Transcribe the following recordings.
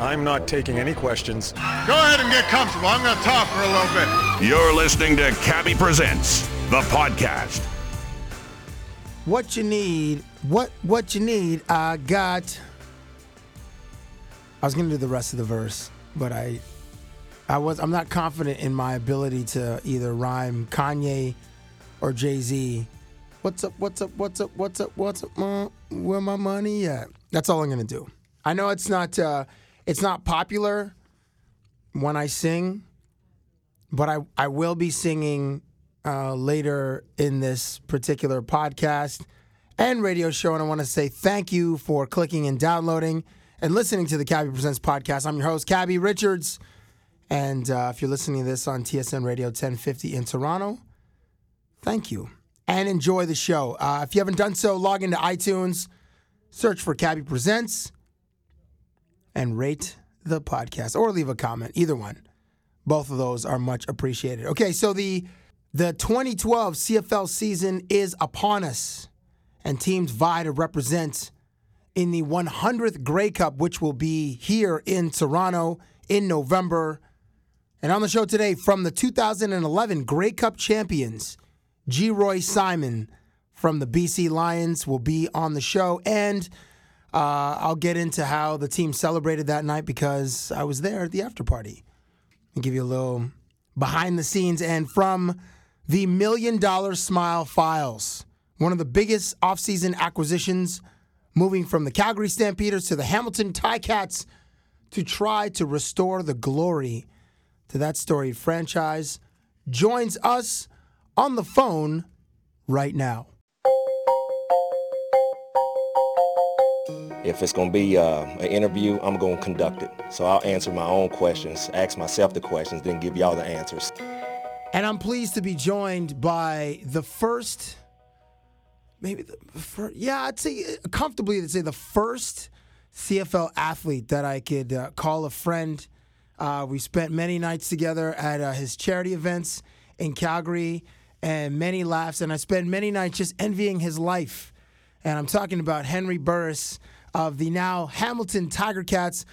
I'm not taking any questions. Go ahead and get comfortable. I'm going to talk for a little bit. You're listening to Cabbie Presents, the podcast. What you need, what what you need, I got. I was gonna do the rest of the verse, but I, I was I'm not confident in my ability to either rhyme Kanye or Jay Z. What's up? What's up? What's up? What's up? What's up? Uh, where my money at? That's all I'm gonna do. I know it's not uh, it's not popular when I sing, but I I will be singing uh, later in this particular podcast and radio show. And I want to say thank you for clicking and downloading and listening to the Cabbie Presents podcast. I'm your host, Cabbie Richards. And uh, if you're listening to this on TSN Radio 1050 in Toronto, thank you and enjoy the show. Uh, if you haven't done so, log into iTunes, search for Cabbie Presents, and rate the podcast or leave a comment. Either one. Both of those are much appreciated. Okay, so the the 2012 CFL season is upon us, and teams vie to represent in the 100th Grey Cup, which will be here in Toronto in November. And on the show today, from the 2011 Grey Cup champions, Geroy Simon from the BC Lions will be on the show. And uh, I'll get into how the team celebrated that night because I was there at the after party and give you a little behind the scenes. And from the Million Dollar Smile Files, one of the biggest offseason acquisitions, moving from the Calgary Stampeders to the Hamilton Ticats to try to restore the glory to that storied franchise, joins us on the phone right now. If it's going to be uh, an interview, I'm going to conduct it. So I'll answer my own questions, ask myself the questions, then give y'all the answers. And I'm pleased to be joined by the first, maybe the first, yeah, I'd say uh, comfortably to say the first CFL athlete that I could uh, call a friend. Uh, we spent many nights together at uh, his charity events in Calgary and many laughs. And I spent many nights just envying his life. And I'm talking about Henry Burris of the now Hamilton Tiger Cats.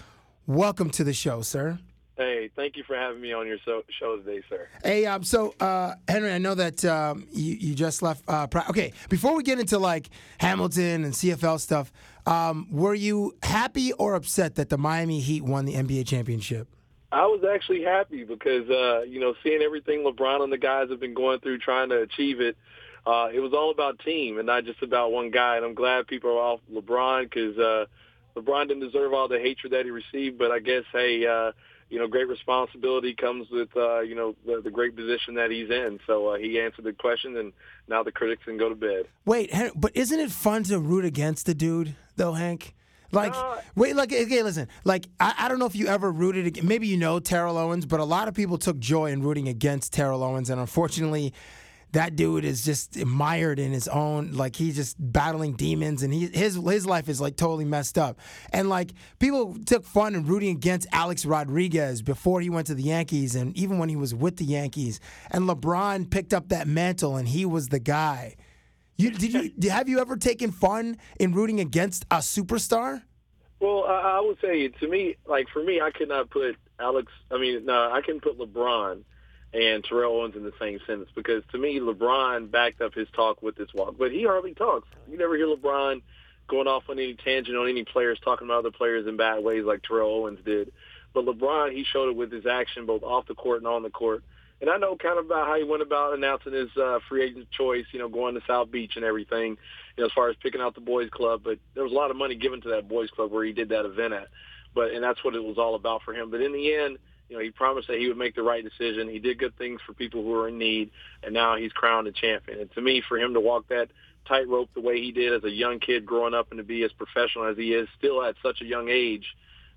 Welcome to the show, sir. Hey, thank you for having me on your so- show today, sir. Hey, um, so uh, Henry, I know that um, you you just left. Uh, pri- okay, before we get into like Hamilton and CFL stuff, um, were you happy or upset that the Miami Heat won the NBA championship? I was actually happy because uh, you know seeing everything LeBron and the guys have been going through trying to achieve it. Uh, it was all about team and not just about one guy. And I'm glad people are off LeBron because uh, LeBron didn't deserve all the hatred that he received. But I guess hey, uh, you know, great responsibility comes with uh, you know the, the great position that he's in. So uh, he answered the question, and now the critics can go to bed. Wait, but isn't it fun to root against the dude though, Hank? Like, wait, like, okay, listen, like, I, I don't know if you ever rooted, maybe you know Terrell Owens, but a lot of people took joy in rooting against Terrell Owens, and unfortunately, that dude is just mired in his own, like, he's just battling demons, and he his his life is like totally messed up, and like, people took fun in rooting against Alex Rodriguez before he went to the Yankees, and even when he was with the Yankees, and LeBron picked up that mantle, and he was the guy. You, did you have you ever taken fun in rooting against a superstar? Well, I, I would say to me, like for me, I could not put Alex. I mean, no, I can put LeBron and Terrell Owens in the same sentence because to me, LeBron backed up his talk with this walk, but he hardly talks. You never hear LeBron going off on any tangent on any players, talking about other players in bad ways like Terrell Owens did. But LeBron, he showed it with his action both off the court and on the court. And I know kind of about how he went about announcing his uh, free agent choice, you know, going to South Beach and everything, you know, as far as picking out the boys club. But there was a lot of money given to that boys club where he did that event at. But and that's what it was all about for him. But in the end, you know, he promised that he would make the right decision. He did good things for people who are in need, and now he's crowned a champion. And to me, for him to walk that tightrope the way he did as a young kid growing up and to be as professional as he is, still at such a young age,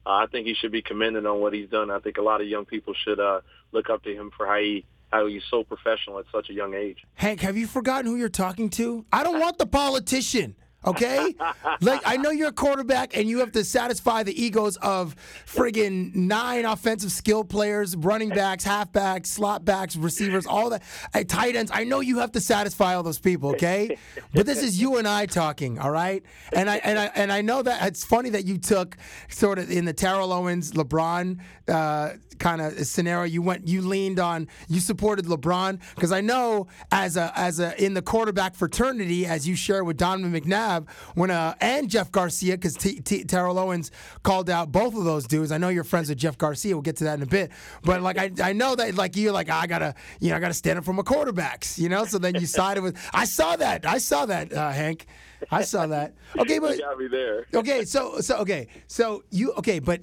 uh, I think he should be commended on what he's done. I think a lot of young people should uh, look up to him for how he how he's so professional at such a young age. Hank, have you forgotten who you're talking to? I don't want the politician. Okay, like I know you're a quarterback and you have to satisfy the egos of friggin' nine offensive skill players, running backs, halfbacks, slot backs, receivers, all that, uh, tight ends. I know you have to satisfy all those people. Okay, but this is you and I talking. All right, and I and I and I know that it's funny that you took sort of in the Terrell Owens, LeBron uh, kind of scenario. You went, you leaned on, you supported LeBron because I know as a as a in the quarterback fraternity, as you share with Donovan McNabb when uh, and Jeff Garcia because T- T- Terrell Owens called out both of those dudes. I know you're friends with Jeff Garcia. We'll get to that in a bit. But like I, I know that like you're like I gotta you know I gotta stand up for my quarterbacks. You know, so then you sided with. I saw that. I saw that, uh, Hank. I saw that. Okay, but You got me there. okay, so so okay, so you okay, but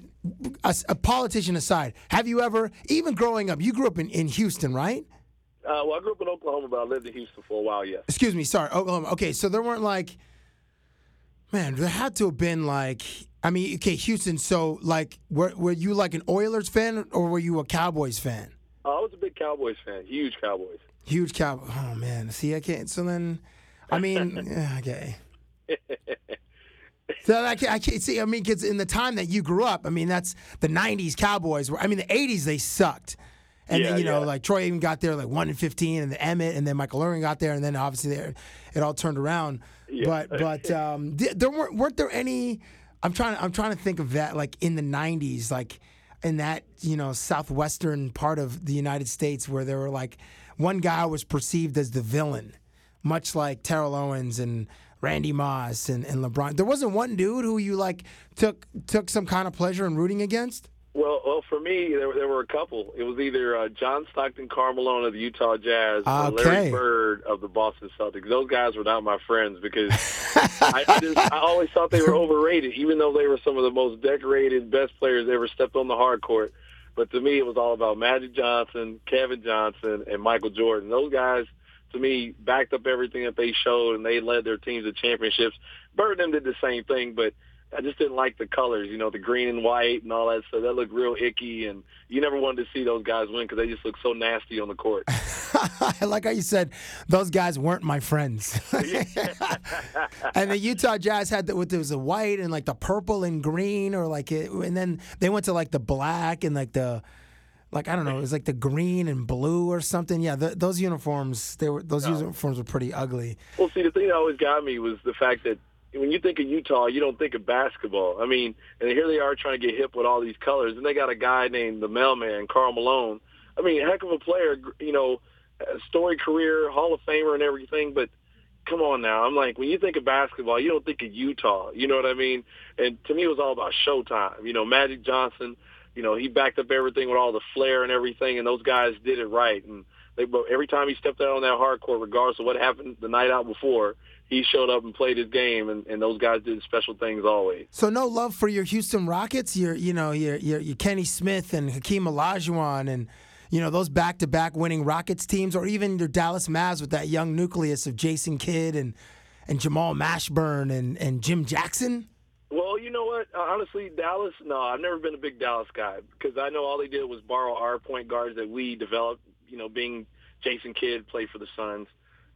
a, a politician aside, have you ever even growing up? You grew up in, in Houston, right? Uh, well, I grew up in Oklahoma, but I lived in Houston for a while. Yeah. Excuse me, sorry, Oklahoma. Okay, so there weren't like, man, there had to have been like, I mean, okay, Houston. So like, were were you like an Oilers fan or were you a Cowboys fan? Uh, I was a big Cowboys fan, huge Cowboys. Huge Cowboy. Oh man, see, I can't. So then, I mean, yeah, okay. So I can't, I can't see. I mean, because in the time that you grew up, I mean, that's the '90s Cowboys. Were, I mean, the '80s they sucked, and Yeah, then you know, yeah. like Troy even got there like one and fifteen, and then Emmett, and then Michael Irvin got there, and then obviously there, it all turned around. But but um, th- there weren't weren't there any? I'm trying I'm trying to think of that like in the '90s, like in that you know southwestern part of the United States where there were like one guy was perceived as the villain, much like Terrell Owens and Randy Moss and, and LeBron. There wasn't one dude who you like took took some kind of pleasure in rooting against. Well, well, for me, there, there were a couple. It was either uh, John Stockton Karl Malone of the Utah Jazz or Okay. Larry Bird of the Boston Celtics. Those guys were not my friends because I, I, just, I always thought they were overrated, even though they were some of the most decorated, best players ever stepped on the hard court. But to me, it was all about Magic Johnson, Kevin Johnson, and Michael Jordan. Those guys, to me, backed up everything that they showed, and they led their teams to championships. Them did the same thing, but I just didn't like the colors, you know, the green and white and all that stuff. That looked real icky, and you never wanted to see those guys win because they just looked so nasty on the court. I like how you said those guys weren't my friends. and the Utah Jazz had the, there was the white and like the purple and green, or like it, and then they went to like the black and like the. Like I don't know, it was like the green and blue or something. Yeah, th those uniforms, they were those uniforms were pretty ugly. Well, see, the thing that always got me was the fact that when you think of Utah, you don't think of basketball. I mean, and here they are trying to get hip with all these colors, and they got a guy named the Mailman, Karl Malone. I mean, heck of a player, you know, a storied career, Hall of Famer, and everything. But come on now, I'm like, when you think of basketball, you don't think of Utah. You know what I mean? And to me, it was all about Showtime. You know, Magic Johnson. You know, he backed up everything with all the flair and everything, and those guys did it right. And they, every time he stepped out on that hard court, regardless of what happened the night out before, he showed up and played his game, and, and those guys did special things always. So no love for your Houston Rockets, your you know your your, your Kenny Smith and Hakeem Olajuwon and you know those back-to-back winning Rockets teams, or even your Dallas Mavs with that young nucleus of Jason Kidd and and Jamal Mashburn and and Jim Jackson. Well, you know what? Uh, honestly, Dallas. No, I've never been a big Dallas guy because I know all they did was borrow our point guards that we developed. You know, being Jason Kidd played for the Suns.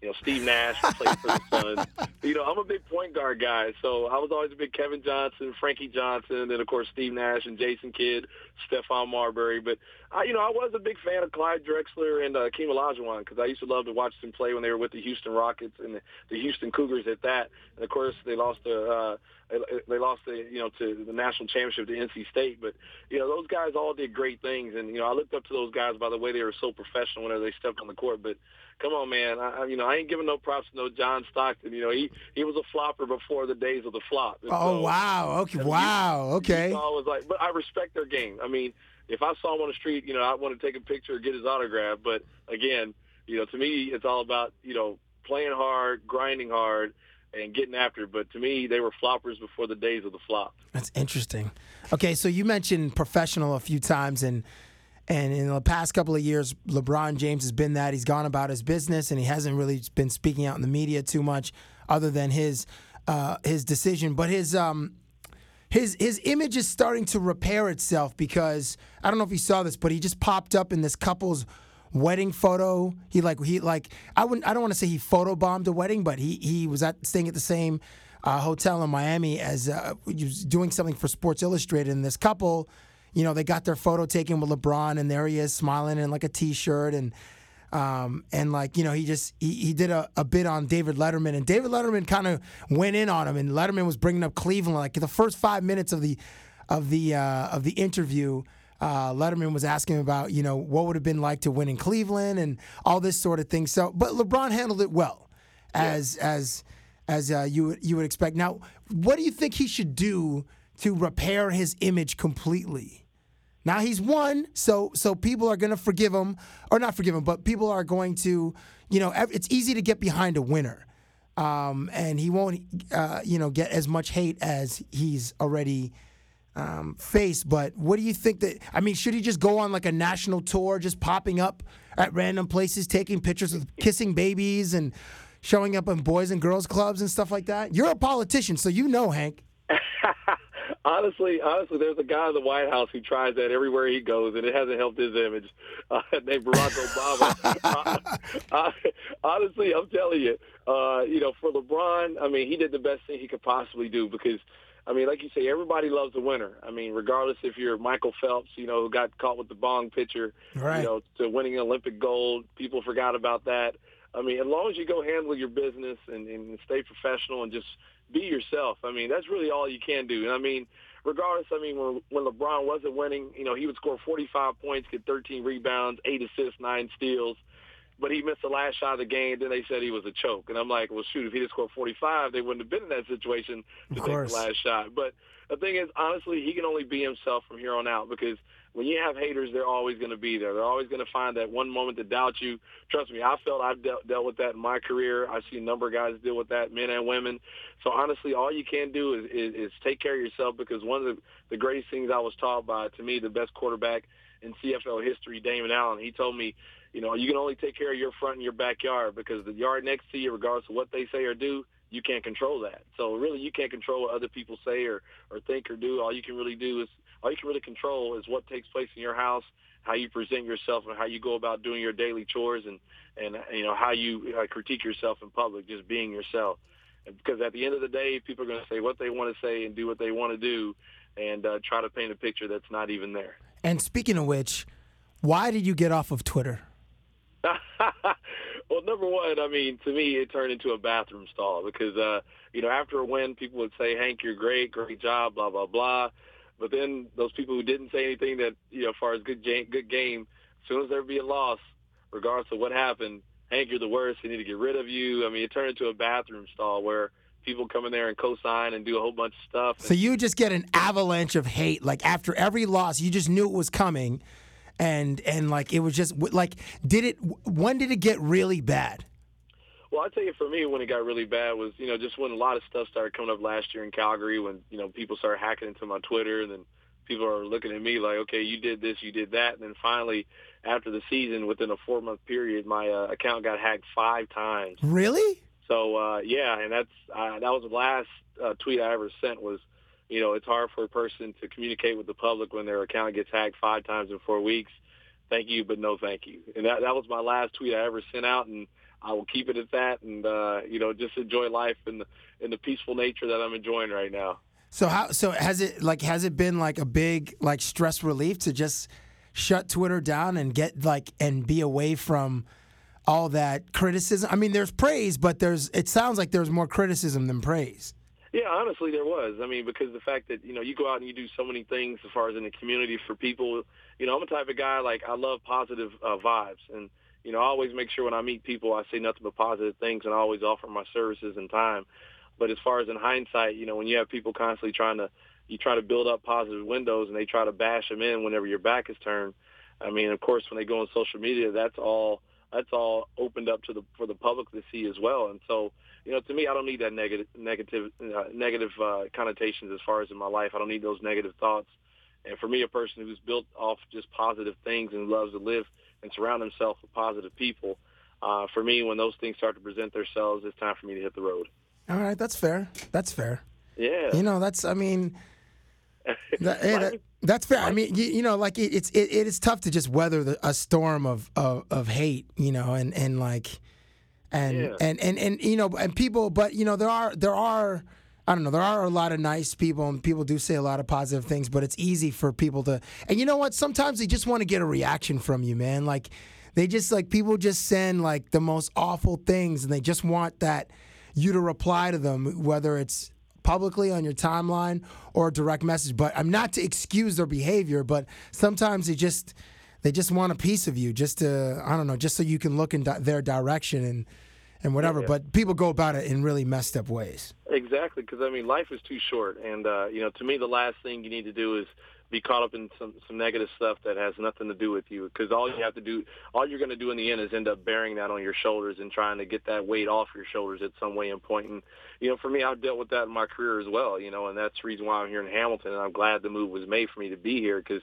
You know, Steve Nash played for the Suns. You know, I'm a big point guard guy, so I was always a big Kevin Johnson, Frankie Johnson, and then of course Steve Nash and Jason Kidd, Stephon Marbury. But I, you know, I was a big fan of Clyde Drexler and uh, Hakeem Olajuwon because I used to love to watch them play when they were with the Houston Rockets and the, the Houston Cougars at that. And of course, they lost to uh, they- they lost the you know to the national championship to NC State. But you know, those guys all did great things, and you know, I looked up to those guys by the way they were so professional whenever they stepped on the court. But come on, man. I, I- you know, I ain't giving no props to no John Stockton. You know, he he was a flopper before the days of the flop. And Oh so, wow, okay, wow, okay. Utah was like, but I respect their game. I mean, if I saw him on the street, you know, I want to take a picture, or get his autograph. But again, you know, to me, it's all about you know playing hard, grinding hard, and getting after it. But to me, they were floppers before the days of the flop. That's interesting. Okay, so you mentioned professional a few times, and and in the past couple of years, LeBron James has been that. He's gone about his business, and he hasn't really been speaking out in the media too much, other than his uh, his decision. But his um his his image is starting to repair itself because I don't know if you saw this, but he just popped up in this couple's wedding photo. He like he like I wouldn't I don't want to say he photobombed a wedding, but he he was at staying at the same uh, hotel in Miami as uh, he was doing something for Sports Illustrated. And this couple, you know, they got their photo taken with LeBron, and there he is smiling in like a t-shirt and. Um, and like you know, he just he, he did a, a bit on David Letterman, and David Letterman kind of went in on him, and Letterman was bringing up Cleveland. Like the first five minutes of the of the uh, of the interview, uh, Letterman was asking about you know what would have been like to win in Cleveland and all this sort of thing. So, but LeBron handled it well, as as as uh, you you would expect. Now, what do you think he should do to repair his image completely? Now he's won, so so people are going to forgive him, or not forgive him, but people are going to, you know, it's easy to get behind a winner, um, and he won't, uh, you know, get as much hate as he's already um, faced. But what do you think that? I mean, should he just go on like a national tour, just popping up at random places, taking pictures of kissing babies and showing up in boys and girls clubs and stuff like that? You're a politician, so you know, Hank. honestly, honestly, there's a guy in the White House who tries that everywhere he goes, and it hasn't helped his image. Uh, named Barack Obama. uh, uh, honestly, I'm telling you, uh, you know, for LeBron, I mean, he did the best thing he could possibly do because. I mean, like you say, everybody loves a winner. I mean, regardless if you're Michael Phelps, you know, who got caught with the bong pitcher, Right. you know, to winning Olympic gold, people forgot about that. I mean, as long as you go handle your business and, and stay professional and just be yourself. I mean, that's really all you can do. And I mean, regardless, I mean, when, when LeBron wasn't winning, you know, he would score 45 points, get 13 rebounds, eight assists, nine steals. But he missed the last shot of the game. Then they said he was a choke. And I'm like, well, shoot, if he had scored 45, they wouldn't have been in that situation to take the last shot. But the thing is, honestly, he can only be himself from here on out because when you have haters, they're always going to be there. They're always going to find that one moment to doubt you. Trust me, I felt I've dealt, dealt with that in my career. I've seen a number of guys deal with that, men and women. So honestly, all you can do is, is, is take care of yourself because one of the, the greatest things I was taught by, to me, the best quarterback in CFL history, Damon Allen, he told me, you know, you can only take care of your front and your backyard because the yard next to you, regardless of what they say or do, you can't control that. So really, you can't control what other people say or, or think or do. All you can really do is, all you can really control is what takes place in your house, how you present yourself, and how you go about doing your daily chores, and and you know how you uh, critique yourself in public, just being yourself. Because at the end of the day, people are going to say what they want to say and do what they want to do, and uh, try to paint a picture that's not even there. And speaking of which, why did you get off of Twitter? well, number one, I mean, to me, it turned into a bathroom stall because, uh, you know, after a win, people would say, Hank, you're great, great job, blah, blah, blah. But then those people who didn't say anything that, you know, as far as good game, good game, as soon as there be a loss, regardless of what happened, Hank, you're the worst. We need to get rid of you. I mean, it turned into a bathroom stall where people come in there and co-sign and do a whole bunch of stuff. So you just get an avalanche of hate. Like after every loss, you just knew it was coming, and and like it was just like, did it? When did it get really bad? Well, I tell you, for me, when it got really bad was, you know, just when a lot of stuff started coming up last year in Calgary, when you know people started hacking into my Twitter, and then people are looking at me like, okay, you did this, you did that, and then finally, after the season, within a four month period, my uh, account got hacked five times. Really? So uh, yeah, and that's uh, that was the last uh, tweet I ever sent was, you know, it's hard for a person to communicate with the public when their account gets hacked five times in four weeks. Thank you, but no thank you. And that that was my last tweet I ever sent out, and I will keep it at that. And uh, you know, just enjoy life in the in the peaceful nature that I'm enjoying right now. So how? So has it like has it been like a big like stress relief to just shut Twitter down and get like and be away from all that criticism? I mean, there's praise, but there's it sounds like there's more criticism than praise. Yeah, honestly, there was. I mean, because the fact that you know you go out and you do so many things as far as in the community for people. You know, I'm a type of guy like I love positive uh, vibes, and you know, I always make sure when I meet people, I say nothing but positive things, and I always offer my services and time. But as far as in hindsight, you know, when you have people constantly trying to you try to build up positive windows, and they try to bash them in whenever your back is turned. I mean, of course, when they go on social media, that's all that's all opened up to the for the public to see as well. And so, you know, to me, I don't need that negative negative uh, negative uh, connotations as far as in my life. I don't need those negative thoughts. And for me, a person who's built off just positive things and loves to live and surround himself with positive people, uh, for me, when those things start to present themselves, it's time for me to hit the road. All right, that's fair. That's fair. Yeah. You know, that's I mean, That- hey, that- that's fair. I mean, you, you know, like it, it's it, it is tough to just weather the, a storm of, of of hate, you know, and and like and Yeah. and and and you know, and people, but you know, there are there are. I don't know. There are a lot of nice people, and people do say a lot of positive things. But it's easy for people to, and you know what? Sometimes they just want to get a reaction from you, man. Like they just like people just send like the most awful things, and they just want that you to reply to them, whether it's publicly on your timeline or direct message. But I'm not to excuse their behavior, but sometimes they just they just want a piece of you, just to I don't know, just so you can look in di- their direction and and whatever. Yeah. But people go about it in really messed up ways. Exactly, because I mean, life is too short, and uh, you know, to me, the last thing you need to do is be caught up in some some negative stuff that has nothing to do with you. Because all you have to do, all you're going to do in the end is end up bearing that on your shoulders and trying to get that weight off your shoulders at some way and point. And you know, for me, I've dealt with that in my career as well. You know, and that's the reason why I'm here in Hamilton, and I'm glad the move was made for me to be here because.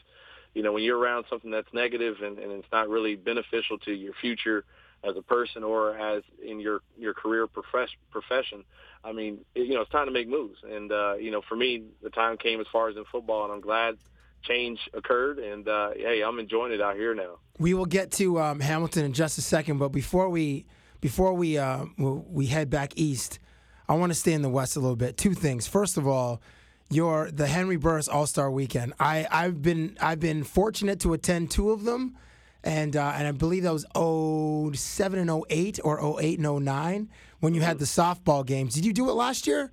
You know, when you're around something that's negative and, and it's not really beneficial to your future as a person or as in your your career profession profession i mean it, you know it's time to make moves and uh you know for me the time came as far as in football and i'm glad change occurred and uh hey i'm enjoying it out here now We will get to um, Hamilton in just a second, but before we before we uh, we head back east, I want to stay in the west a little bit. Two things. First of all, your the Henry Burris All Star Weekend. I I've been I've been fortunate to attend two of them, and uh, and I believe that was 07 and 08 or 08 and 09 when you had the softball games. Did you do it last year?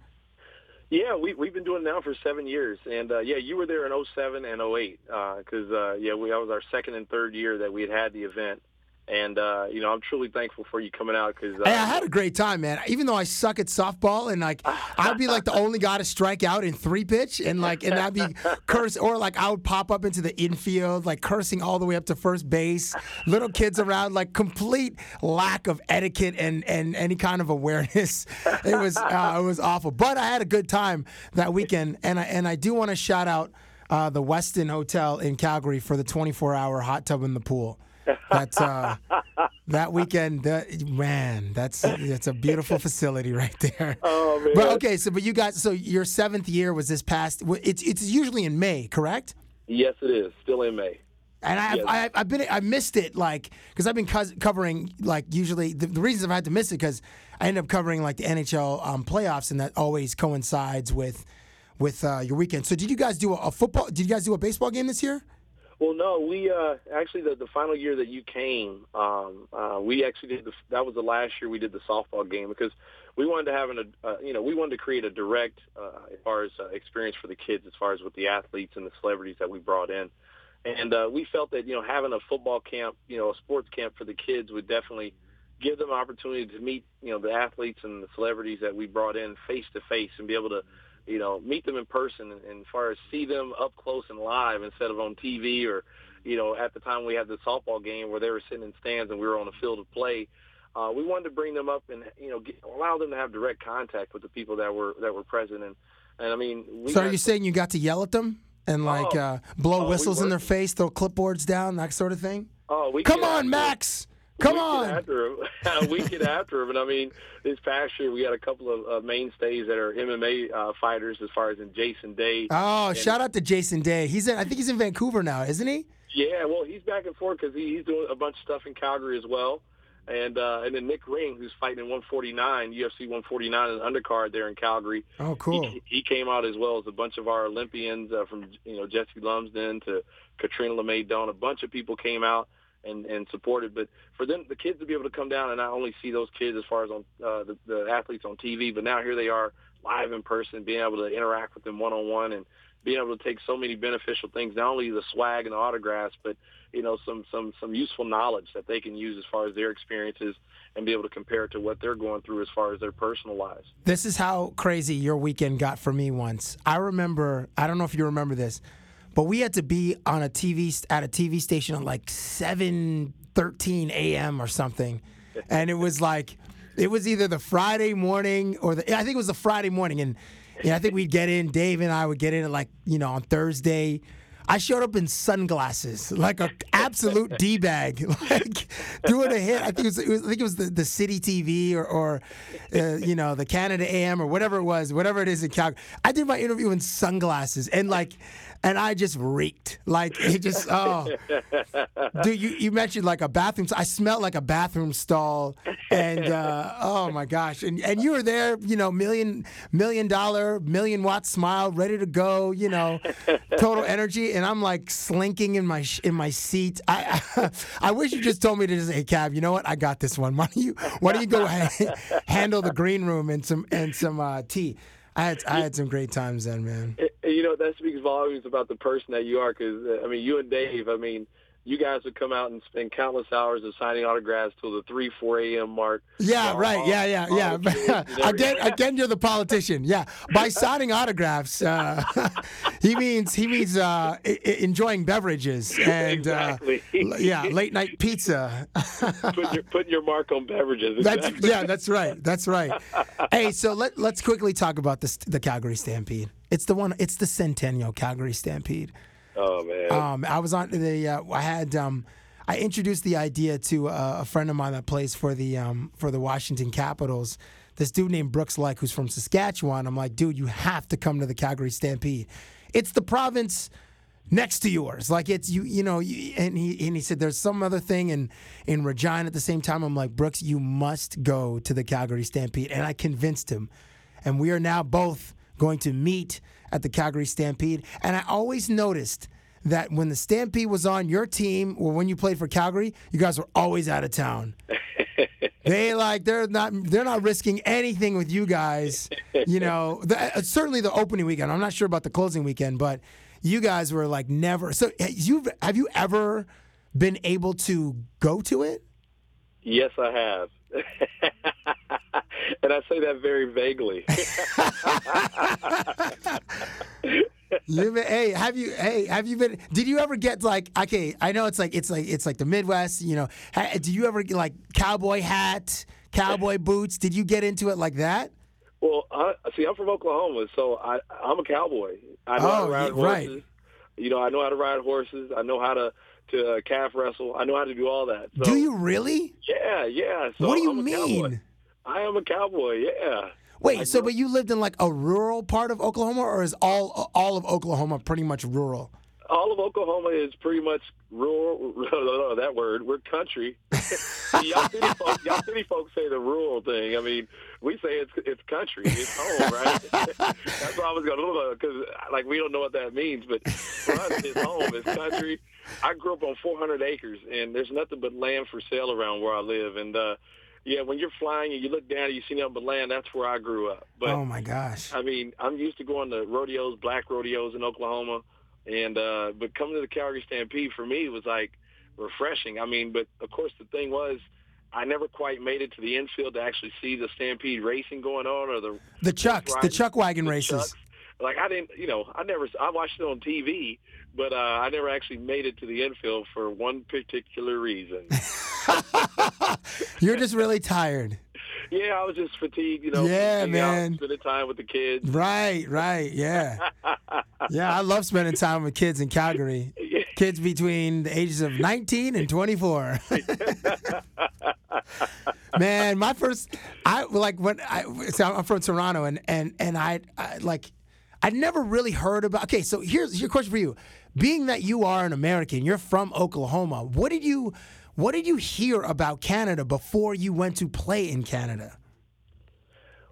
yeah we we've been doing it now for seven years and uh yeah you were there in 07 and 08 because uh yeah we that was our second and third year that we had had the event and uh you know i'm truly thankful for you coming out because uh, Hey, I had a great time, man. Even though I suck at softball, and like I'd be like the only guy to strike out in three pitch, and like and I'd be curse, or like I would pop up into the infield, like cursing all the way up to first base. Little kids around, like complete lack of etiquette and and any kind of awareness. It was uh, it was awful, but I had a good time that weekend, and I and I do want to shout out uh, the Westin Hotel in Calgary for the 24 hour hot tub in the pool. That's uh, that weekend, that, man, that's that's a beautiful facility right there. Oh, man. But okay, so but you guys, so your seventh year was this past. It's it's usually in May, correct? yes it is still in may And I, Yes. I, I've been, I missed it, like, because I've been cos- covering, like, usually the, the reasons I've had to miss it because I end up covering like the NHL um, playoffs, and that always coincides with, with uh, your weekend. So, did you guys do a, a football? Did you guys do a baseball game this year? Well, no, we uh, actually the, the final year that you came, um, uh, we actually did the that was the last year we did the softball game because we wanted to have an uh, you know we wanted to create a direct uh, as far as uh, experience for the kids as far as with the athletes and the celebrities that we brought in, and uh, we felt that you know having a football camp, you know, a sports camp for the kids would definitely give them opportunity to meet you know the athletes and the celebrities that we brought in face to face and be able to you know, meet them in person and, and as far as see them up close and live instead of on TV or, you know, at the time we had the softball game where they were sitting in stands and we were on the field of play. Uh, we wanted to bring them up and you know get, allow them to have direct contact with the people that were that were present and and I mean we so, are you saying you got to yell at them and like Oh. uh, blow Oh, we whistles in their face, throw clipboards down, that sort of thing? oh we Come on. Max! Come we on! After him. we get after him, and I mean, this past year we had a couple of uh, mainstays that are MMA uh, fighters, as far as in Jason Day. Oh, And- shout out to Jason Day. He's in. I think he's in Vancouver now, isn't he? Yeah, well, he's back and forth because he, he's doing a bunch of stuff in Calgary as well. And uh, and then Nick Ring, who's fighting in 149, UFC 149 in the undercard there in Calgary. Oh, cool. He, he came out as well as a bunch of our Olympians uh, from you know Jesse Lumsden to Catriona Le May Doan. A bunch of people came out and and supported. But for them, the kids to be able to come down and not only see those kids as far as on uh, the, the athletes on TV, but now here they are live in person, being able to interact with them one on one and being able to take so many beneficial things, not only the swag and the autographs, but you know some some some useful knowledge that they can use as far as their experiences and be able to compare it to what they're going through as far as their personal lives. This is how crazy your weekend got for me once. I remember, I don't know if you remember this, but we had to be on a TV at a TV station at like 7:13 a.m. or something. And it was like it was either the Friday morning or the I think it was the Friday morning and yeah, I think we'd get in Dave and I would get in at like, you know, on Thursday I showed up in sunglasses, like a absolute d bag, like doing a hit. I think it was, it was I think it was the, the City TV or, or uh, you know the Canada AM or whatever it was, whatever it is in Calgary. I did my interview in sunglasses and like, and I just reeked. Like it just oh, dude. You, you mentioned like a bathroom. I smelled like a bathroom stall, and uh, oh my gosh, and and you were there, you know, million million dollar, million watt smile, ready to go, you know, total energy, and I'm like slinking in my in my seat. I, I I wish you just told me to just hey Cab, you know what? I got this one. Why don't you why don't you go ha- handle the green room and some and some uh, tea. I had I had some great times then, man. And, you know that speaks volumes about the person that you are. Because uh, I mean, you and Dave. I mean, you guys would come out and spend countless hours of signing autographs till the three, four a.m. mark. Yeah, All- right. Yeah, yeah, yeah. again, again, you're the politician. Yeah, by signing autographs, uh, he means he means uh, I- enjoying beverages and Exactly. uh, yeah, late night pizza. putting your putting your mark on beverages. That's Exactly. yeah, that's right. That's right. Hey, so let let's quickly talk about this the Calgary Stampede. It's the one. It's the Centennial Calgary Stampede. Oh man. Um, I was on the. Uh, I had. Um, I introduced the idea to a friend of mine that plays for the um, for the Washington Capitals. This dude named Brooks Laich, who's from Saskatchewan. I'm like, dude, you have to come to the Calgary Stampede. It's the province next to yours. Like it's you, you know. You, and he and he said there's some other thing in in Regina at the same time. I'm like, Brooks, you must go to the Calgary Stampede, and I convinced him. And we are now both going to meet at the Calgary Stampede. And I always noticed that when the Stampede was on your team or when you played for Calgary, you guys were always out of town. they like they're not they're not risking anything with you guys. You know, the, uh, certainly the opening weekend. I'm not sure about the closing weekend, but you guys were like never. So you have you ever been able to go to it? Yes, I have. and I say that very vaguely. Been, hey, have you hey have you been? Did you ever get like okay? I know it's like it's like it's like the Midwest. You know, ha, did you ever get like cowboy hat, cowboy boots? Did you get into it like that? well, I, see, I'm from Oklahoma, so I, I'm a cowboy. I know how Oh, to ride y- right. horses. You know, I know how to ride horses. I know how to to uh, calf wrestle. I know how to do all that. So, Do you really? Yeah, yeah. So what do you mean? Cowboy. I am a cowboy. Yeah. Wait, so but you lived in like a rural part of Oklahoma, or is all all of Oklahoma pretty much rural? all of Oklahoma is pretty much rural. that word, we're country. y'all, city folks, y'all city folks say the rural thing. I mean, we say it's it's country, it's home, right? That's why I was going to look because like we don't know what that means, but for us, it's home, it's country. I grew up on 400 acres, and there's nothing but land for sale around where I live, and. uh yeah, when you're flying and you look down and you see nothing but land, that's where I grew up. But oh my gosh! I mean, I'm used to going to rodeos, black rodeos in Oklahoma, and uh, but coming to the Calgary Stampede for me was like refreshing. I mean, but of course the thing was, I never quite made it to the infield to actually see the Stampede racing going on or the The Chucks, the Chuck wagon the races. Chucks. Like I didn't, you know, I never, I watched it on TV, but uh, I never actually made it to the infield for one particular reason. You're just really tired. yeah, I was just fatigued, you know. Yeah, being out, man. spending time with the kids. Right, right, yeah, yeah. I love spending time with kids in Calgary. Kids between the ages of 19 and 24. Man, my first, I like when I, so I'm from Toronto, and and and I, I like, I'd never really heard about. Okay, so here's your question for you: Being that you are an American, you're from Oklahoma. What did you, what did you hear about Canada before you went to play in Canada?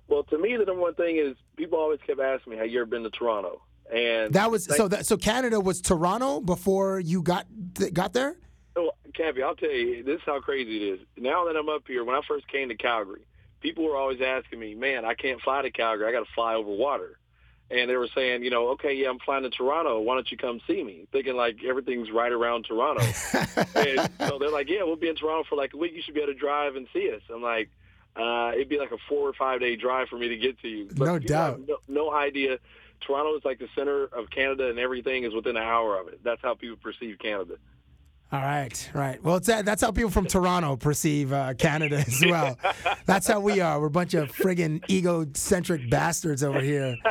Well, to me, the number one thing is people always kept asking me, "Have you ever been to Toronto?" And That was so. That so Canada was Toronto before you got got there. Well, Cabbie, I'll tell you, this is how crazy it is. Now that I'm up here, when I first came to Calgary, people were always asking me, "Man, I can't fly to Calgary. I got to fly over water." And they were saying, you know, okay, yeah, I'm flying to Toronto. Why don't you come see me? Thinking like everything's right around Toronto. and so they're like, yeah, we'll be in Toronto for like a week. You should be able to drive and see us. I'm like, uh, it'd be like a four or five day drive for me to get to you. But No doubt. No, no idea. Toronto is like the center of Canada, and everything is within an hour of it. That's how people perceive Canada. All right, right. Well, that, that's how people from Toronto perceive uh, Canada as well. That's how we are. We're a bunch of friggin' egocentric bastards over here.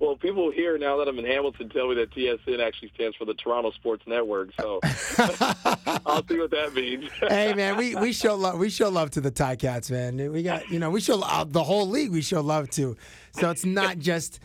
well, people here now that I'm in Hamilton tell me that TSN actually stands for the Toronto Sports Network. So I'll see what that means. hey man, we, we show love we show love to the Ticats, man. We got you know we show uh, the whole league we show love to. So it's not just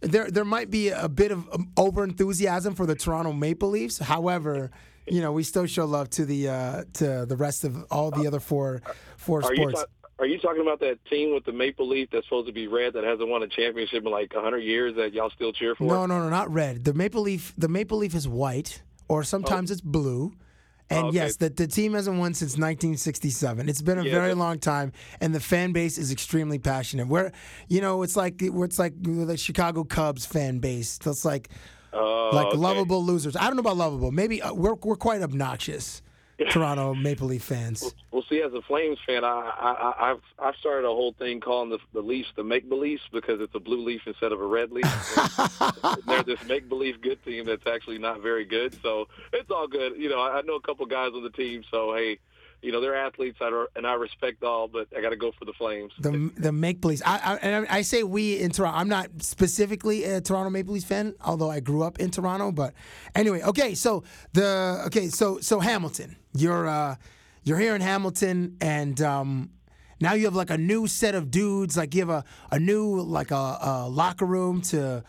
there. There might be a bit of um, over enthusiasm for the Toronto Maple Leafs. However, you know we still show love to the uh, to the rest of all the other four four Are sports. Are you talking about that team with the Maple Leaf that's supposed to be red that hasn't won a championship in like 100 years that y'all still cheer for? No, no, no, not red. The maple leaf. The maple leaf is white, or sometimes it's blue. And Oh, okay. yes, the, the team hasn't won since 1967. It's been a Yeah, very long time, and the fan base is extremely passionate. Where, you know, it's like it's like the Chicago Cubs fan base. That's like Oh, like okay. lovable losers. I don't know about lovable. Maybe uh, we're we're quite obnoxious. Toronto Maple Leaf fans. Well, see, as a Flames fan, I, I, I- I've I've started a whole thing calling the the Leafs the make beliefs because it's a blue leaf instead of a red leaf. They're this make believe good team that's actually not very good. So it's all good. You know, I, I know a couple guys on the team, so hey, you know they're athletes, I, and I respect all, but I got to go for the Flames. The the make beliefs. I, I I say we in Toronto. I'm not specifically a Toronto Maple Leafs fan, although I grew up in Toronto. But anyway, okay. So the okay. So so Hamilton, you're uh you're here in Hamilton, and um now you have like a new set of dudes. Like you have a a new like a, a locker room to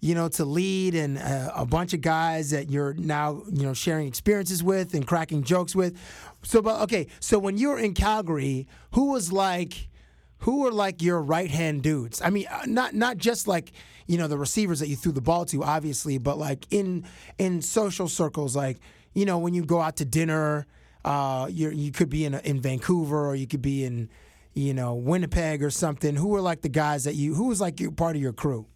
you know, to lead and uh, a bunch of guys that you're now, you know, sharing experiences with and cracking jokes with. So, but okay, so when you were in Calgary, who was like, who were like your right hand dudes? I mean, uh, not not just like you know the receivers that you threw the ball to, obviously, but like in in social circles, like you know when you go out to dinner, uh, you you could be in in Vancouver or you could be in you know Winnipeg or something. Who were like the guys that you? Who was like you part of your crew?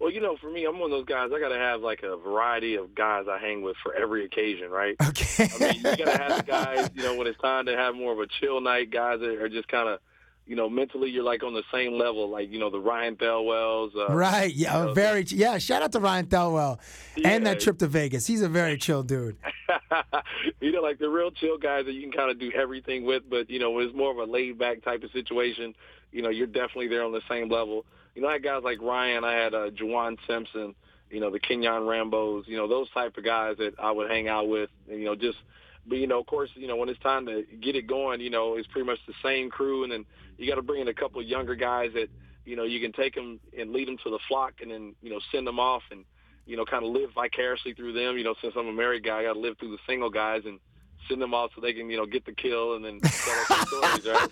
Well, you know, for me, I'm one of those guys. I got to have like a variety of guys I hang with for every occasion, right? Okay. I mean, you got to have the guys. You know, when it's time to have more of a chill night, guys that are just kind of, you know, mentally you're like on the same level. Like you know, the Ryan Thelwells. Uh, Right. Yeah. you know, very. Yeah. Shout out to Ryan Thelwell and that trip to Vegas. He's a very chill dude. you know, like the real chill guys that you can kind of do everything with. But you know, when it's more of a laid back type of situation, you know, you're definitely there on the same level. You know, I had guys like Ryan. I had uh, Juwan Simpson. You know, the Ken-Yon Rambos. You know, those type of guys that I would hang out with. And, you know, just. But you know, of course, you know when it's time to get it going, you know, it's pretty much the same crew, and then you got to bring in a couple of younger guys that you know you can take them and lead them to the flock, and then you know send them off and you know, kind of live vicariously through them. You know, since I'm a married guy, I got to live through the single guys and send them off so they can, you know, get the kill and then tell us stories, right?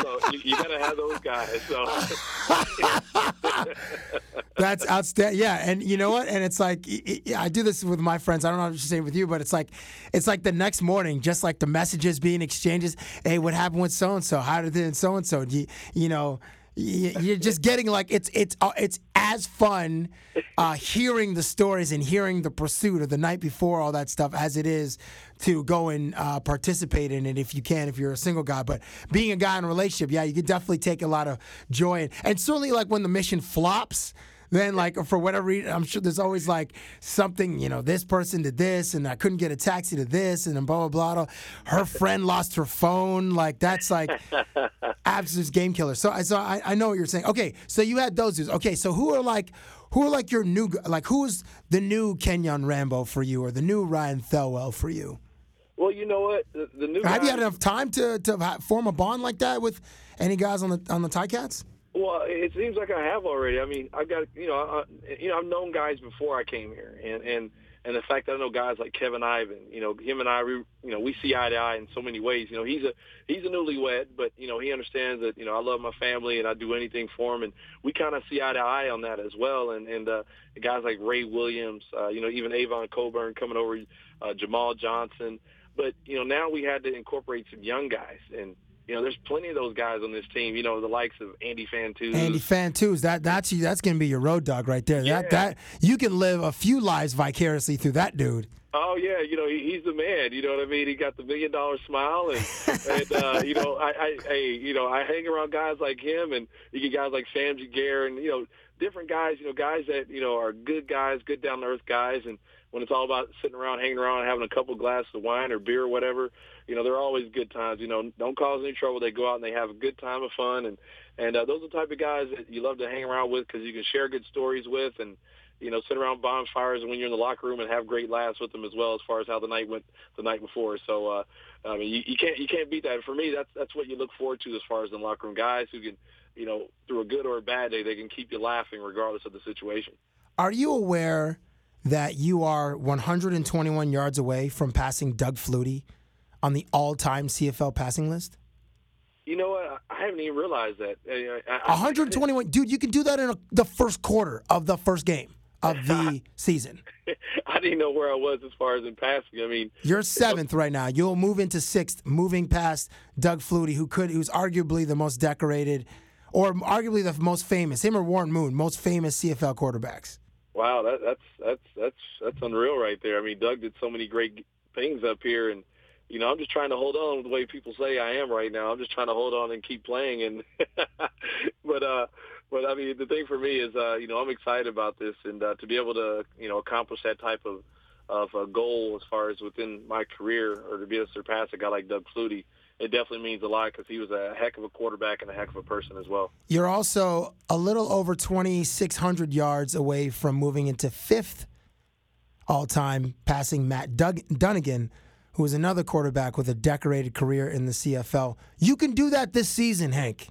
So you, you got to have those guys. So That's outstanding. Yeah, and you know what? And it's like i- do this with my friends. I don't know if you say it with you, but it's like it's like the next morning, just like the messages being exchanged. Hey, what happened with so and so? How did it so and so? You you know. You're just getting like it's it's uh, it's as fun uh, hearing the stories and hearing the pursuit of the night before all that stuff as it is to go and uh, participate in it if you can if you're a single guy. But being a guy in a relationship, yeah, you could definitely take a lot of joy in, and certainly like when the mission flops then like for whatever reason i'm sure there's always like something you know this person did this and i couldn't get a taxi to this and then blah blah blah. Her friend lost her phone. Like that's like absolute game killer. So i so I, I know what you're saying. Okay so you had those dudes. Okay so who are like who are like your new like who is the new Ken-Yon Rambo for you or the new ryan thelwell for you? Well, you know what? The, the new have you had enough time to, to form a bond like that with any guys on the on the Ticats? Well, it seems like I have already. I mean, I've got you know, I, you know, I've known guys before I came here, and and and the fact that I know guys like Kevin Ivan, you know, him and I, we, you know, we see eye to eye in so many ways. You know, he's a he's a newlywed, but you know, he understands that you know I love my family and I do anything for him, and we kind of see eye to eye on that as well. And and uh, guys like Ray Williams, uh, you know, even Avon Cobourne coming over, uh, Jamal Johnson. But you know, now we had to incorporate some young guys and. You know, there's plenty of those guys on this team. You know, the likes of Andy Fantuz, Andy Fantuz, that that's you. that's gonna be your road dog right there. Yeah. That that you can live a few lives vicariously through that dude. Oh yeah, you know he, he's the man. You know what I mean? He got the million dollar smile, and and uh, you know I, I hey you know I hang around guys like him, and you get guys like Sam Giguère, and you know different guys, you know, guys that you know are good guys, good down to earth guys, and when it's all about sitting around, hanging around, having a couple glasses of wine or beer or whatever, you know, they're always good times. You know, don't cause any trouble. They go out and they have a good time of fun, and and uh, those are the type of guys that you love to hang around with because you can share good stories with and you know, sit around bonfires when you're in the locker room and have great laughs with them as well as far as how the night went the night before. So uh I mean you, you can't you can't beat that. For me that's that's what you look forward to as far as the locker room. Guys who can, you know, through a good or a bad day they can keep you laughing regardless of the situation. Are you aware that you are 121 yards away from passing Doug Flutie on the all-time CFL passing list? You know what? I haven't even realized that. I, I, 121, dude. You can do that in a, the first quarter of the first game of the season. I didn't know where I was as far as in passing. I mean, you're seventh right now. You'll move into sixth, moving past Doug Flutie, who could, who's arguably the most decorated, or arguably the most famous. Him or Warren Moon, most famous CFL quarterbacks. Wow, that, that's that's that's that's unreal right there. I mean, Doug did so many great things up here, and you know, I'm just trying to hold on with the way people say I am right now. I'm just trying to hold on and keep playing. And but uh, but I mean, the thing for me is, uh, you know, I'm excited about this, and uh, to be able to, you know, accomplish that type of of a goal as far as within my career, or to be able to surpass a guy like Doug Flutie, it definitely means a lot because he was a heck of a quarterback and a heck of a person as well. You're also a little over 2,600 yards away from moving into fifth all-time, passing Matt Doug- Dunigan who is another quarterback with a decorated career in the CFL. You can do that this season, Hank.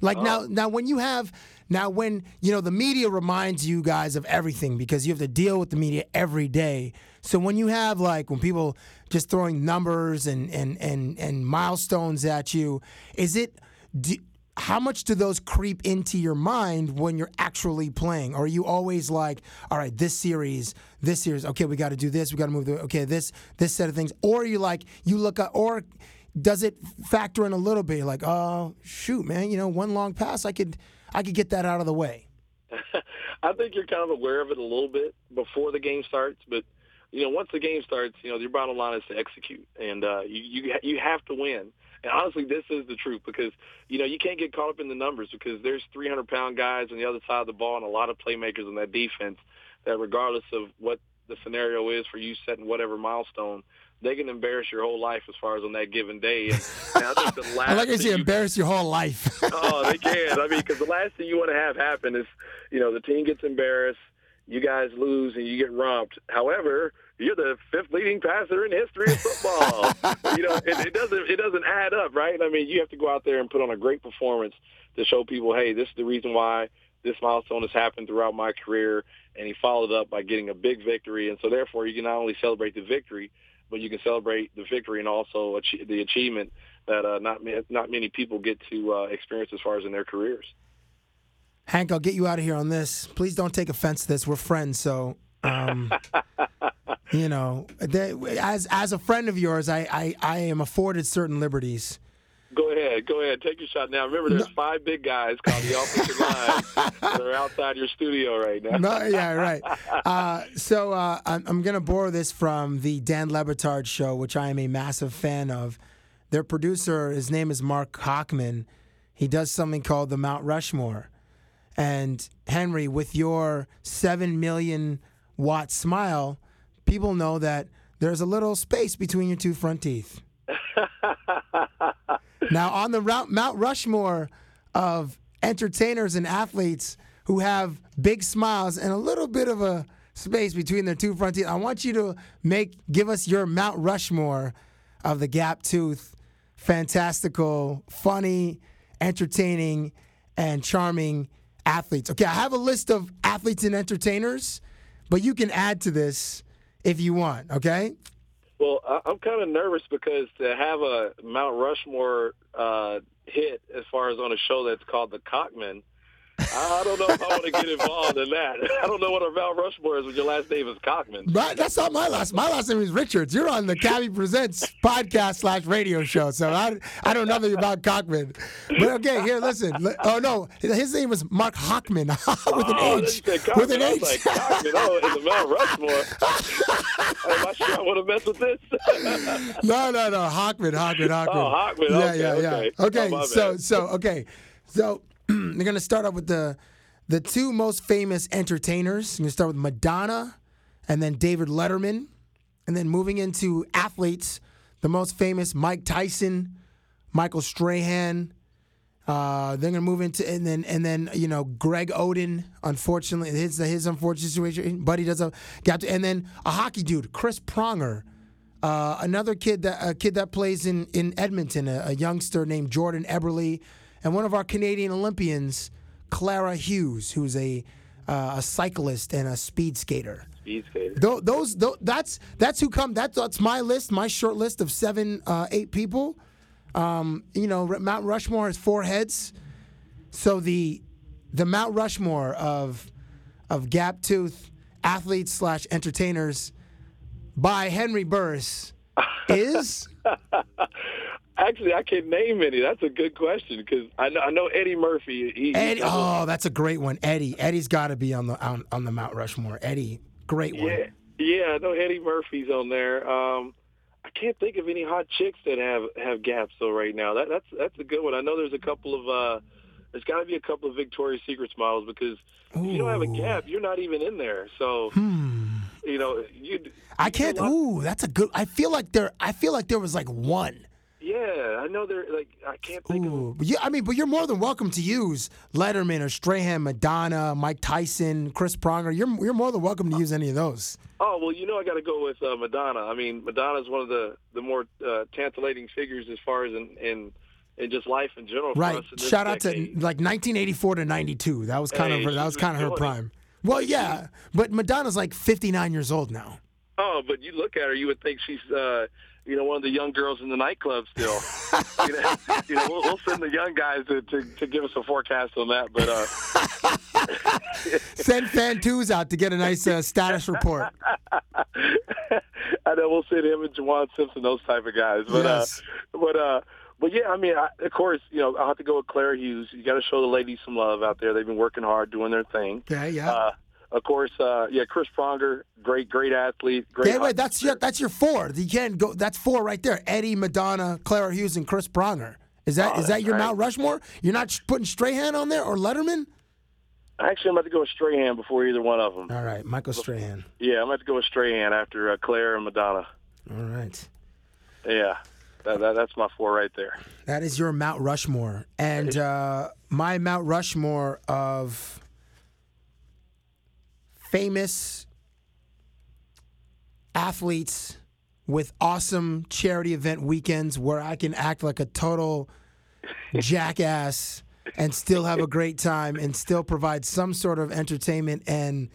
Like oh. now, now when you have now when you know the media reminds you guys of everything because you have to deal with the media every day. So when you have like when people just throwing numbers and and and and milestones at you, is it? Do, how much do those creep into your mind when you're actually playing? Or are you always like, all right, this series, this series, okay, we got to do this, we got to move the, okay, this this set of things, or you like, you look up, or does it factor in a little bit? like, oh shoot, man, you know, one long pass, I could I could get that out of the way. I think you're kind of aware of it a little bit before the game starts, but you know, once the game starts, you know, your bottom line is to execute, and uh, you you you have to win. And honestly, this is the truth because, you know, you can't get caught up in the numbers because there's 300-pound guys on the other side of the ball and a lot of playmakers in that defense that regardless of what the scenario is for you setting whatever milestone, they can embarrass your whole life as far as on that given day. And, and I think the last I like to say embarrass your whole life. oh, they can. I mean, because the last thing you want to have happen is, you know, the team gets embarrassed, you guys lose, and you get romped. However, you're the fifth leading passer in history of football. you know, it, it doesn't it doesn't add up, right? I mean, you have to go out there and put on a great performance to show people, hey, this is the reason why this milestone has happened throughout my career. And he followed up by getting a big victory, and so therefore you can not only celebrate the victory, but you can celebrate the victory and also achieve the achievement that uh, not not many people get to uh, experience as far as in their careers. Hank, I'll get you out of here on this. Please don't take offense to this. We're friends, so um, you know, they, as as a friend of yours, I, I, I am afforded certain liberties. Go ahead, go ahead, take your shot. Now remember, there's no. five big guys called the offensive line that are outside your studio right now. no, yeah, right. Uh, so uh, I'm, I'm going to borrow this from the Dan Le Batard show, which I am a massive fan of. Their producer, his name is Mark Hochman. He does something called the Mount Rushmore. And Henry, with your seven million watt smile, people know that there's a little space between your two front teeth. now, on the route, Mount Rushmore of entertainers and athletes who have big smiles and a little bit of a space between their two front teeth, I want you to make give us your Mount Rushmore of the gap tooth, fantastical, funny, entertaining, and charming athletes. Okay, I have a list of athletes and entertainers, but you can add to this if you want, okay? Well, I'm kind of nervous because to have a Mount Rushmore uh, hit as far as on a show that's called The Cockman – I don't know if I want to get involved in that. I don't know what a Mount Rushmore is when your last name is Cockman. Right, that's not my last. My last name is Richards. You're on the Cabbie Presents podcast slash radio show, so I, I don't know nothing about Cockman. But okay, here, listen. Oh no, his name was Mark Hockman with an oh, H. With an H. Like, Cockman, oh, in the Mount Rushmore. Am I sure I want to mess with this? no, no, no. Hockman, Hockman, Hockman. Oh, Hockman. Yeah, okay, yeah, yeah. Okay, oh, okay oh, so, so, okay, so. they're to start off with the the two most famous entertainers. Going to start with Madonna and then David Letterman. And then moving into athletes, the most famous Mike Tyson, Michael Strahan. Uh, they're gonna move into and then and then you know Greg Oden. Unfortunately, his his unfortunate situation. Buddy does a got to, and then a hockey dude, Chris Pronger. Uh, another kid that a kid that plays in in Edmonton, a, a youngster named Jordan Eberle, and one of our Canadian Olympians, Clara Hughes, who's a uh, a cyclist and a speed skater. Speed skater. Tho- those, tho- that's that's who come. That's that's my list, my short list of seven, uh, eight people. Um, you know, Mount Rushmore has four heads, so the the Mount Rushmore of of gap tooth athletes slash entertainers by Henry Burris is Actually, I can't name any. That's a good question because I know, I know Eddie Murphy. He, Eddie. Oh, that's a great one. Eddie. Eddie's got to be on the on, on the Mount Rushmore. Eddie, great one. yeah, yeah, I know Eddie Murphy's on there. Um, I can't think of any hot chicks that have have gaps though right now. That that's that's a good one. I know there's a couple of uh, there's got to be a couple of Victoria's Secrets models because if you don't have a gap, you're not even in there. So you know you. I can't. Ooh, that's a good. I feel like there. I feel like there was like one. Yeah, I know they're like I can't think of. Ooh, but yeah, I mean, but you're more than welcome to use Letterman or Strahan, Madonna, Mike Tyson, Chris Pronger. You're you're more than welcome to use any of those. Oh well, you know I got to go with uh, Madonna. I mean, Madonna's one of the the more uh, tantalating figures as far as in in, in just life in general. for Right. us in this Shout out to like 1984 to 92. That was kind Hey, of her, that was was kind of her prime. it. Well, yeah, but Madonna's like 59 years old now. Oh, but you look at her, you would think she's, uh, you know, one of the young girls in the nightclub still. you know, you know we'll, we'll send the young guys to, to, to give us a forecast on that. But uh, Send Fantuz out to get a nice uh, status report. I know we'll send him and Juwan Simpson, those type of guys. But Yes. uh, but uh, but yeah, I mean, I, of course, you know, I'll have to go with Claire Hughes. You got to show the ladies some love out there. They've been working hard, doing their thing. Yeah, yeah. Uh, of course, uh, yeah, Chris Pronger, great, great athlete, great. Yeah, wait, that's your that's your four. You can't go. That's four right there. Eddie, Madonna, Clara Hughes, and Chris Pronger. Is that Oh, is that your that's Mount Rushmore? You're not putting Strahan on there or Letterman? Actually, I'm about to go with Strahan before either one of them. All right, Michael Strahan. Yeah, I'm about to go with Strahan after uh, Claire and Madonna. All right. Yeah, that, that, that's my four right there. That is your Mount Rushmore. And uh, my Mount Rushmore of famous athletes with awesome charity event weekends where I can act like a total jackass and still have a great time and still provide some sort of entertainment and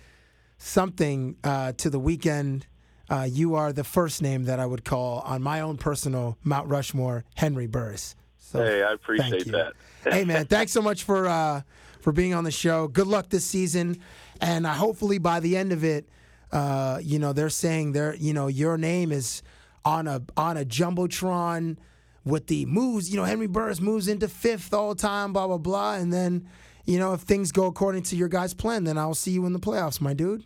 something uh, to the weekend. Uh, you are the first name that I would call on my own personal Mount Rushmore, Henry Burris. So hey, I appreciate that. hey man, thanks so much for uh, for being on the show. Good luck this season, and uh, hopefully by the end of it, uh, you know they're saying they're you know your name is on a on a jumbotron with the moves. You know Henry Burris moves into fifth all time, blah blah blah, and then you know if things go according to your guys' plan, then I'll see you in the playoffs, my dude.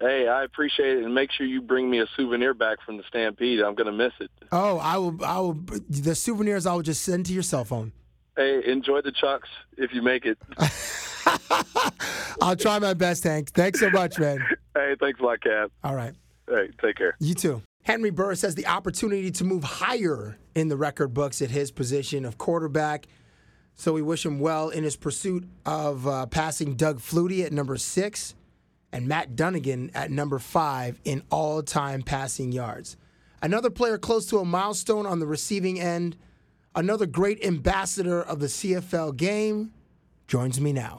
Hey, I appreciate it, and make sure you bring me a souvenir back from the Stampede. I'm going to miss it. Oh, I will. I will. The souvenirs I will just send to your cell phone. Hey, enjoy the chucks if you make it. I'll try my best, Hank. Thanks so much, man. hey, thanks a lot, Cap. All right. Hey, take care. You too. Henry Burris has the opportunity to move higher in the record books at his position of quarterback. So we wish him well in his pursuit of uh, passing Doug Flutie at number six and Matt Dunigan at number five in all time passing yards. Another player close to a milestone on the receiving end, another great ambassador of the CFL game, joins me now.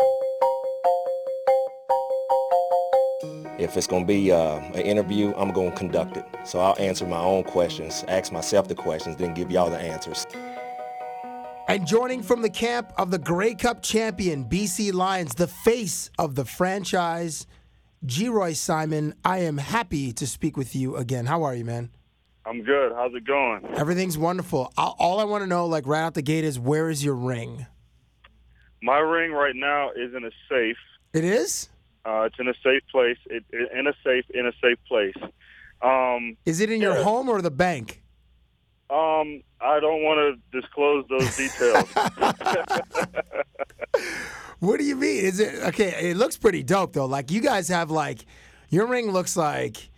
If it's going to be uh, an interview, I'm going to conduct it. So I'll answer my own questions, ask myself the questions, then give y'all the answers. And joining from the camp of the Grey Cup champion BC Lions, the face of the franchise, Geroy Simon, I am happy to speak with you again. How are you, man? I'm good. How's it going? Everything's wonderful. All all I want to know, like right out the gate, is where is your ring? My ring right now is in a safe. It is. Uh, it's in a safe place. It, it in a safe in a safe place. Um, Is it in your Yeah. home or the bank? um, I don't want to disclose those details. What do you mean? Is it okay? It looks pretty dope though. Like you guys have like your ring looks like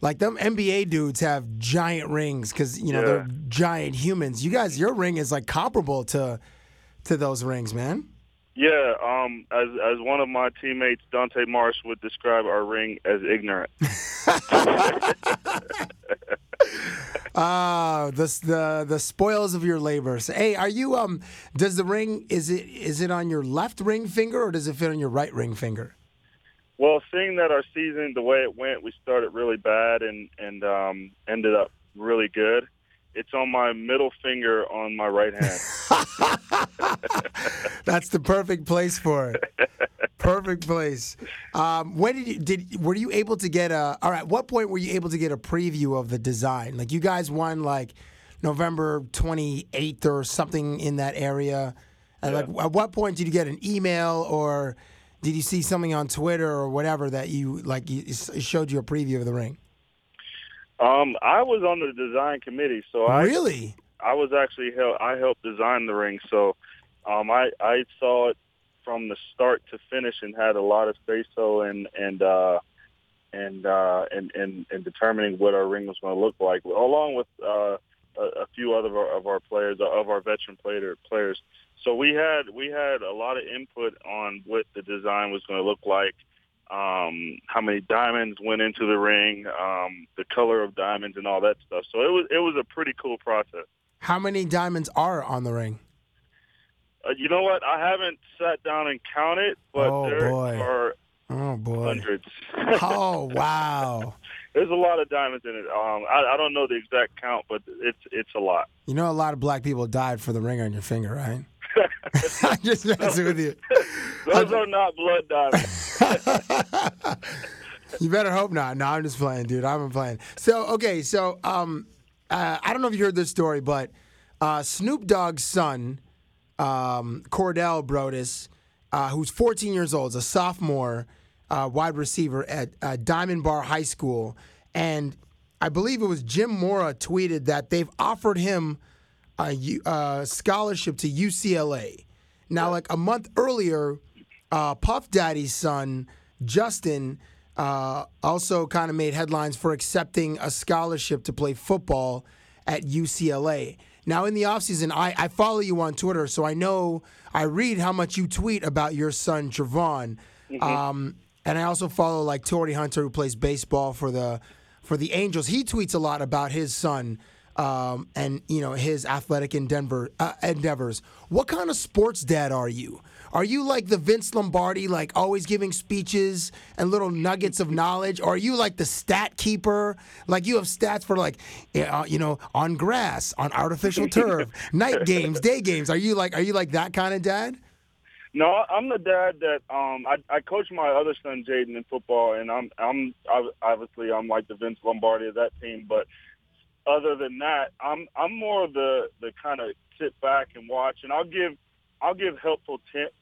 like them NBA dudes have giant rings because you know Yeah. they're giant humans. You guys, your ring is like comparable to to those rings, man. Yeah, um, as as one of my teammates, Dante Marsh, would describe our ring as ignorant. Ah, the the the spoils of your labors. Hey, are you um? Does the ring is it is it on your left ring finger or does it fit on your right ring finger? Well, seeing that our season, the way it went, we started really bad and and um, ended up really good. It's on my middle finger on my right hand. That's the perfect place for it. Perfect place. Um, when did you did were you able to get a? All right, what point were you able to get a preview of the design? Like you guys won like November twenty eighth or something in that area. And like, at what point did you get an email or did you see something on Twitter or whatever that you like? You, it showed you a preview of the ring. Um, I was on the design committee, so I really I was actually help, I helped design the ring, so um, I I saw it from the start to finish and had a lot of say so and and uh, and uh, and and and determining what our ring was going to look like, along with uh, a, a few other of our, of our players of our veteran player players. So we had we had a lot of input on what the design was going to look like um, how many diamonds went into the ring, um, the color of diamonds, and all that stuff. So it was it was a pretty cool process. How many diamonds are on the ring? Uh, you know what? I haven't sat down and counted, but Oh, there boy. are Oh boy! hundreds. Oh wow! There's a lot of diamonds in it. Um, I, I don't know the exact count, but it's it's a lot. You know, a lot of black people died for the ring on your finger, right? I'm just messing with you. Those are not blood diamonds. You better hope not. No, I'm just playing, dude. I'm playing. So, okay, so um, uh, I don't know if you heard this story, but uh, Snoop Dogg's son, um, Cordell Broadus, uh, who's 14 years old, is a sophomore uh, wide receiver at uh, Diamond Bar High School, and I believe it was Jim Mora tweeted that they've offered him a uh, scholarship to UCLA. Now, like a month earlier, uh, Puff Daddy's son, Justin, uh, also kind of made headlines for accepting a scholarship to play football at UCLA. Now, in the offseason, I, I follow you on Twitter, so I know I read how much you tweet about your son, Trevon. Um, and I also follow like Torii Hunter, who plays baseball for the for the Angels. He tweets a lot about his son um, and you know his athletic endeavor, uh, endeavors. What kind of sports dad are you? Are you like the Vince Lombardi, like always giving speeches and little nuggets of knowledge, or are you like the stat keeper, like you have stats for like, uh, you know, on grass, on artificial turf, night games, day games? Are you like, are you like that kind of dad? No, I'm the dad that um I, I coach my other son Jaden in football, and I'm I'm I- obviously I'm like the Vince Lombardi of that team. But other than that, I'm I'm more of the the kind of sit back and watch, and I'll give I'll give helpful tip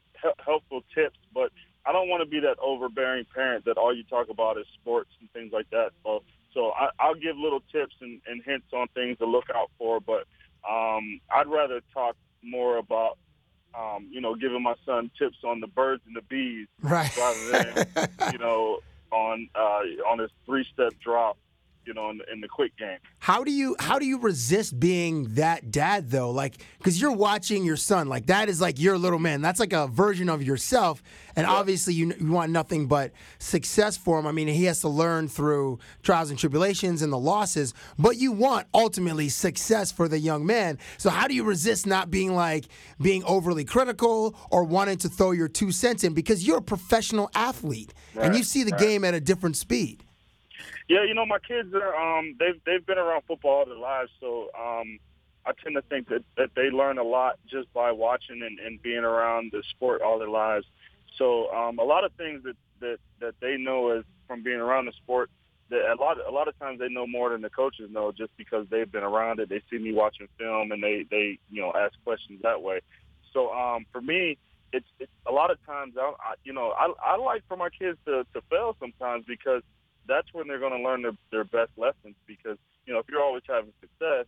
helpful tips, but I don't want to be that overbearing parent that all you talk about is sports and things like that. So so I, I'll give little tips and, and hints on things to look out for, but um, I'd rather talk more about um, you know, giving my son tips on the birds and the bees, Right. rather than you know on uh, on his three step drop, you know, in the, in the quick game. How do you how do you resist being that dad though? Like, because you're watching your son, like that is like your little man. That's like a version of yourself, and obviously you, you want nothing but success for him. I mean, he has to learn through trials and tribulations and the losses, but you want ultimately success for the young man. So how do you resist not being like being overly critical or wanting to throw your two cents in because you're a professional athlete and you see the right. game at a different speed. Yeah, you know, my kids are um they've they've been around football all their lives, so um I tend to think that, that they learn a lot just by watching and, and being around the sport all their lives. So um a lot of things that, that, that they know as from being around the sport that a lot a lot of times they know more than the coaches know just because they've been around it. They see me watching film and they, they you know ask questions that way. So um for me it's, it's a lot of times I, I you know I I like for my kids to to fail sometimes because that's when they're going to learn their, their best lessons because you know if you're always having success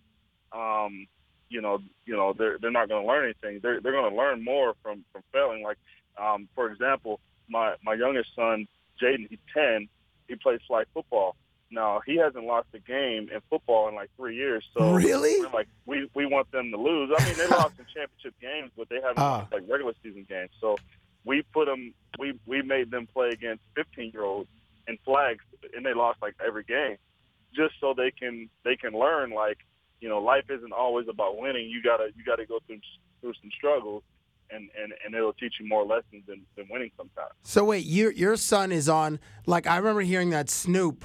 um you know you know they're they're not going to learn anything they're they're going to learn more from from failing like Um, for example, my my youngest son, Jaden, he's ten. He plays flag football. Now he hasn't lost a game in football in like three years. So Really? like we we want them to lose. I mean, they lost in championship games, but they haven't Ah. lost like regular season games. So we put them. We we made them play against 15 year olds in flags, and they lost like every game, just so they can they can learn like you know life isn't always about winning. You gotta you gotta go through through some struggles. And, and, and it'll teach you more lessons than, than winning sometimes. So wait, your your son is on. Like I remember hearing that Snoop,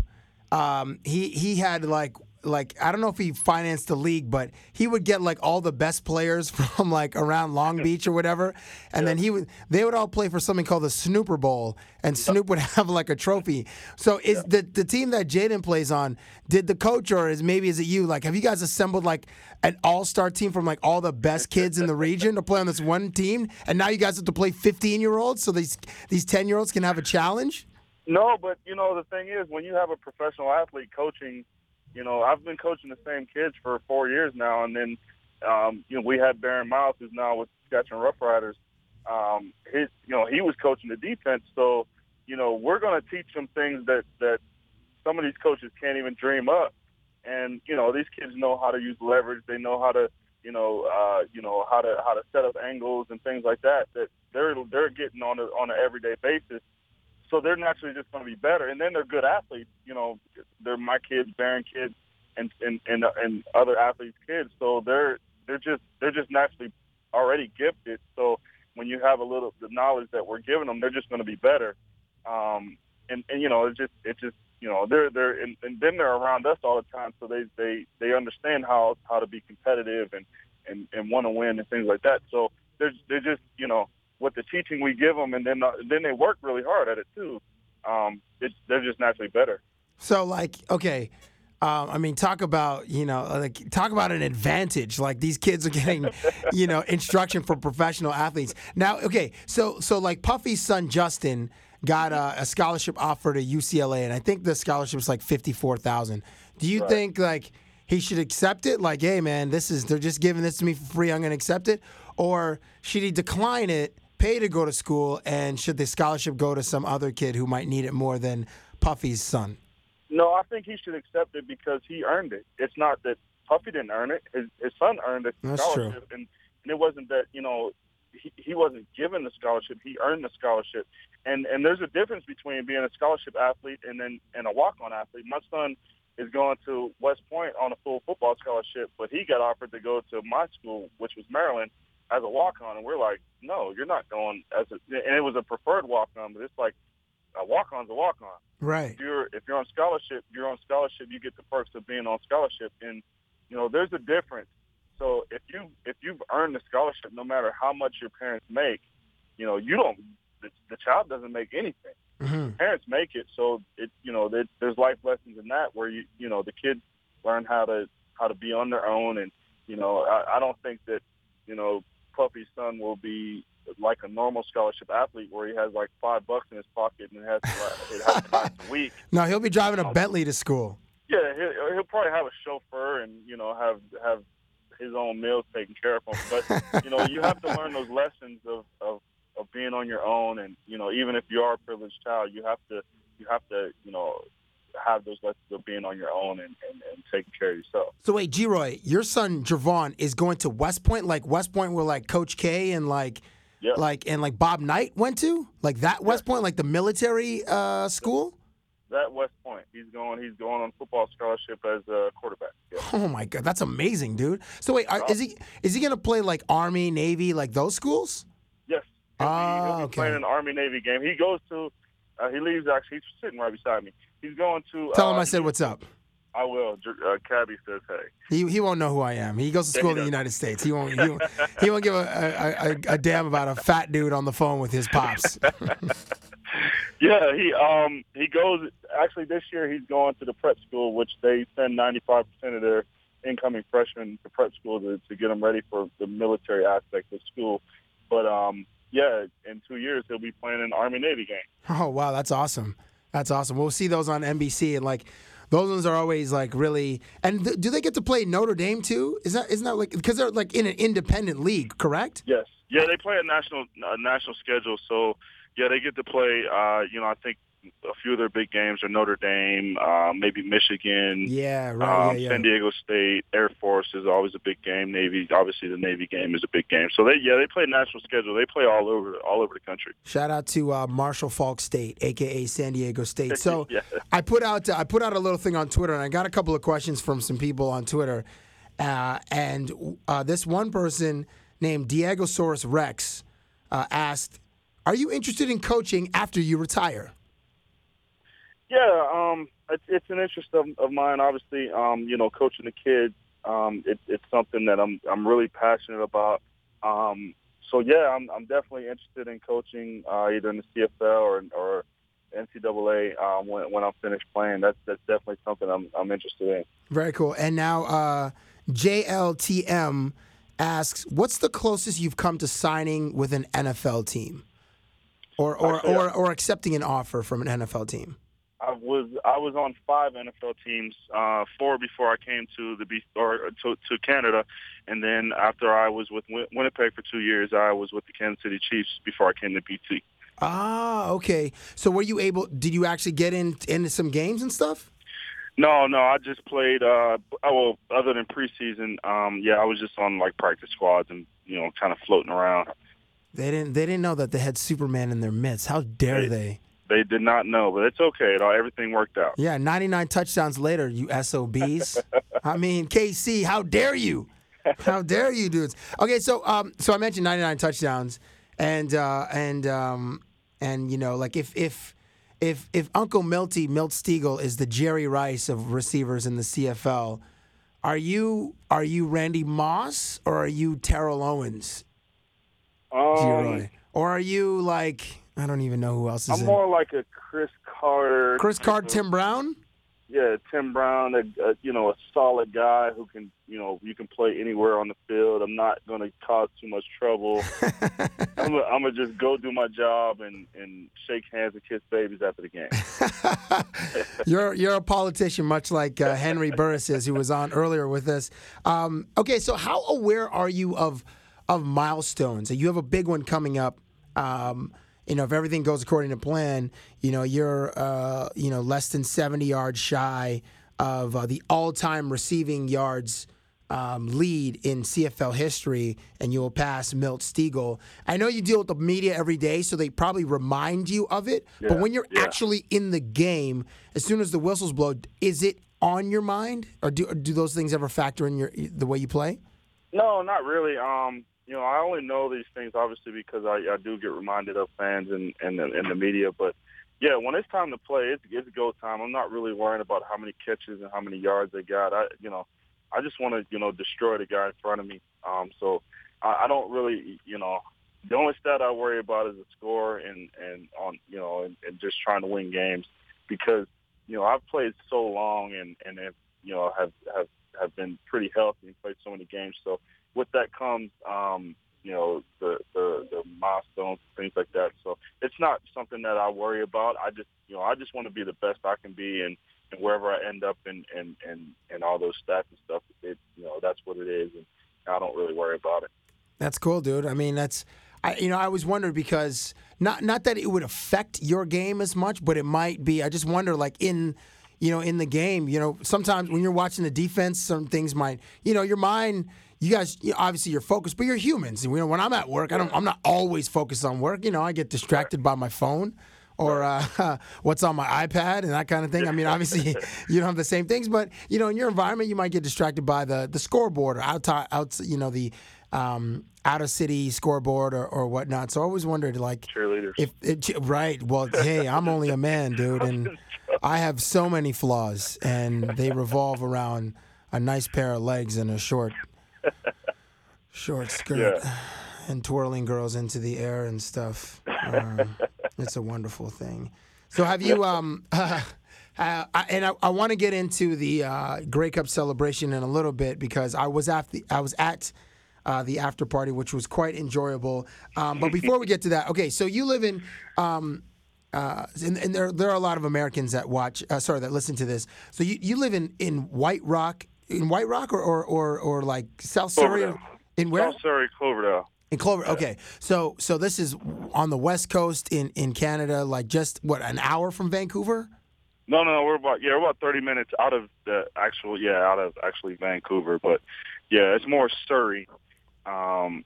um, he he had like like I don't know if he financed the league, but he would get like all the best players from like around Long Beach or whatever, and then he would they would all play for something called the Snooper Bowl, and Snoop would have like a trophy. So is the the team that Jaden plays on? Did the coach or is maybe is it you? Like, have you guys assembled like an all star team from like all the best kids in the region to play on this one team, and now you guys have to play fifteen year olds, so these these ten year olds can have a challenge? No, but you know the thing is, when you have a professional athlete coaching, you know I've been coaching the same kids for four years now, and then um, you know we had Barron Miles, who's now with Saskatchewan Rough Riders. Um, his, you know, he was coaching the defense, so you know we're going to teach them things that that some of these coaches can't even dream up. And you know these kids know how to use leverage. They know how to you know uh, you know how to how to set up angles and things like that. That they're they're getting on a on an everyday basis so they're naturally just going to be better. And then they're good athletes. You know, they're my kids, Barron kids, and and and, and other athletes' kids. So they're they're just they're just naturally already gifted. So when you have a little the knowledge that we're giving them, they're just going to be better. Um, and and you know, it's just it's just you know they're they're and, and then they're around us all the time, so they they they understand how how to be competitive and and and want to win and things like that. So they're they're just you know with the teaching we give them, and then uh, then they work really hard at it too. Um, it's, they're just naturally better. So like, okay, um, I mean, talk about you know, like talk about an advantage. Like these kids are getting, you know, instruction from professional athletes. Now, okay, so so like Puffy's son Justin got a, a scholarship offer to UCLA, and I think the scholarship scholarship's like fifty four thousand. Do you Right. think like he should accept it? Like, hey man, this is they're just giving this to me for free. I'm gonna accept it, or should he decline it? Pay to go to school, and should the scholarship go to some other kid who might need it more than Puffy's son? No, I think he should accept it because he earned it. It's not that Puffy didn't earn it; his, his son earned a That's scholarship, and and it wasn't that you know he, he wasn't given the scholarship; he earned the scholarship. And and there's a difference between being a scholarship athlete and then and a walk-on athlete. My son is going to West Point on a full football scholarship, but he got offered to go to my school, which was Maryland, as a walk-on, and we're like, no, you're not going as a. And it was a preferred walk-on, but it's like a walk-on's a walk-on Right. if you're if you're on scholarship, you're on scholarship. You get the perks of being on scholarship, and you know there's a difference. So if you if you've earned the scholarship, no matter how much your parents make, you know you don't. The, the child doesn't make anything. Mhm. Parents make it, so it you know there, there's life lessons in that where you you know the kids learn how to how to be on their own, and you know I, I don't think that you know Puffy's son will be like a normal scholarship athlete where he has like five bucks in his pocket and it has to, it has to last a week. No, he'll be driving a um, Bentley to school. Yeah, he'll, he'll probably have a chauffeur and you know have have his own meals taken care of him. But you know you have to learn those lessons of, of of being on your own, and you know even if you are a privileged child, you have to you have to you know have those lessons of being on your own and, and, and taking care of yourself. So wait, Geroy, your son Javon is going to West Point, like West Point where like Coach K and like Yeah. like and like Bob Knight went to? Like that West Point, like the military uh, school? That West Point, he's going he's going on football scholarship as a quarterback. Yeah. Oh my god, that's amazing, dude. So wait, are, is he is he gonna play like Army, Navy, like those schools? Yes. He'll Ah, he'll be okay. playing an Army Navy game. He goes to uh, he leaves actually he's sitting right beside me. He's going to Tell him uh, I said what's up. I will. Uh, Cabbie says hey. He, he won't know who I am. He goes to school he in the. United States. He won't he won't, he won't give a, a, a, a damn about a fat dude on the phone with his pops. Yeah, he um he goes actually this year he's going to the prep school, which they send ninety five percent of their incoming freshmen to prep school to, to get them ready for the military aspect of school. But um yeah, in two years he'll be playing an Army Navy game. Oh wow, that's awesome. That's awesome. We'll see those on NBC and like Those ones are always like really. And th- do they get to play Notre Dame too? Is that isn't that like because they're like in an independent league, correct? Yes. Yeah, they play a national a national schedule, so yeah, they get to play. Uh, you know, I think a few of their big games are Notre Dame, uh, maybe Michigan. Yeah, right. Um, yeah, yeah. San Diego State, Air Force is always a big game. Navy, obviously, the Navy game is a big game. So they, yeah, they play national schedule. They play all over, all over the country. Shout out to uh, Marshall Faulk State, aka San Diego State. So Yeah. I put out I put out a little thing on Twitter, and I got a couple of questions from some people on Twitter. Uh, and uh, this one person named Diego Soros Rex uh, asked, "Are you interested in coaching after you retire?" Yeah, um, it's, it's an interest of, of mine. Obviously, um, you know, coaching the kids, um, it, it's something that I'm I'm really passionate about. Um, so yeah, I'm I'm definitely interested in coaching uh, either in the CFL or or NCAA um, when when I'm finished playing. That's that's definitely something I'm I'm interested in. Very cool. And now uh, JLTM asks, "What's the closest you've come to signing with an NFL team, or or Actually, or, or accepting an offer from an NFL team?" I was I was on five NFL teams, uh, four before I came to the B or to, to Canada, and then after I was with Win- Winnipeg for two years, I was with the Kansas City Chiefs before I came to BC. Ah, okay. So were you able? Did you actually get in into some games and stuff? No, no, I just played. Uh, oh, well, other than preseason, um, yeah, I was just on like practice squads and you know, kind of floating around. They didn't. They didn't know that they had Superman in their midst. How dare Hey. they? They did not know, but it's okay. It all, everything worked out. Yeah, 99 touchdowns later, you SOBs. I mean, KC, how dare you? How dare you, dudes? Okay, so um, so I mentioned 99 touchdowns, and uh, and um, and you know, like if if if if Uncle Milty Milt Stegall is the Jerry Rice of receivers in the CFL, are you are you Randy Moss or are you Terrell Owens, Um, or are you like I don't even know who else is I'm in more like a Cris Carter. Cris Carter, Tim Brown. Yeah, Tim Brown, a, a, you know, a solid guy who can, you know, you can play anywhere on the field. I'm not going to cause too much trouble. I'm going to just go do my job and, and shake hands and kiss babies after the game. you're you're a politician, much like uh, Henry Burris is, who was on earlier with us. Um, okay, so how aware are you of of milestones? You have a big one coming up. Um, you know, if everything goes according to plan, you know you're uh, you know less than 70 yards shy of uh, the all-time receiving yards um, lead in CFL history, and you will pass Milt Stegall. I know you deal with the media every day, so they probably remind you of it. but when you're yeah. actually in the game, as soon as the whistles blow, is it on your mind, or do do those things ever factor in your the way you play? No, not really. Um, you know, I only know these things obviously because I, I do get reminded of fans and and the, and the media. But yeah, when it's time to play, it's, it's go time. I'm not really worrying about how many catches and how many yards they got. I, you know, I just want to you know destroy the guy in front of me. Um, so I, I don't really, you know, the only stat I worry about is the score and and on you know and, and just trying to win games because you know I've played so long and and have, you know have have have been pretty healthy and played so many games. So with that comes um, you know the, the the milestones things like that. So it's not something that I worry about. I just you know I just want to be the best I can be and. And wherever I end up and and and and all those stats and stuff, it you know that's what it is, and I don't really worry about it. That's cool, dude. I mean, that's I you know I always wondered because not not that it would affect your game as much, but it might be. I just wonder, like in you know in the game, you know, sometimes when you're watching the defense, some things might you know your mind. You guys, you know, obviously, you're focused, but you're humans. And, you know, when I'm at work, I don't. I'm not always focused on work. You know, I get distracted by my phone or uh, what's on my iPad and that kind of thing. I mean, obviously, you don't have the same things, but you know, in your environment, you might get distracted by the the scoreboard or out out you know the um, out of city scoreboard or, or whatnot. So I always wondered, like, Cheerleaders. if it, right. Well, hey, I'm only a man, dude, and I have so many flaws, and they revolve around a nice pair of legs and a short short skirt and twirling girls into the air and stuff. Um, it's a wonderful thing. So have you? Um, uh, I, and I, I want to get into the uh, Grey Cup celebration in a little bit because I was at the I was at uh, the after party, which was quite enjoyable. Um, but before we get to that, okay, so you live in um, uh, and, and there there are a lot of Americans that watch. Uh, sorry, that listen to this. So you, you live in, in White Rock, in White Rock, or or or, or like South Surrey, Cloverdale. In where? Surrey, Cloverdale. In Clover. Okay, so so this is on the west coast in in Canada, like just what an hour from Vancouver. No, no, no. We're about yeah, we're about thirty minutes out of the actual yeah, out of actually Vancouver, but yeah, it's more Surrey. Um,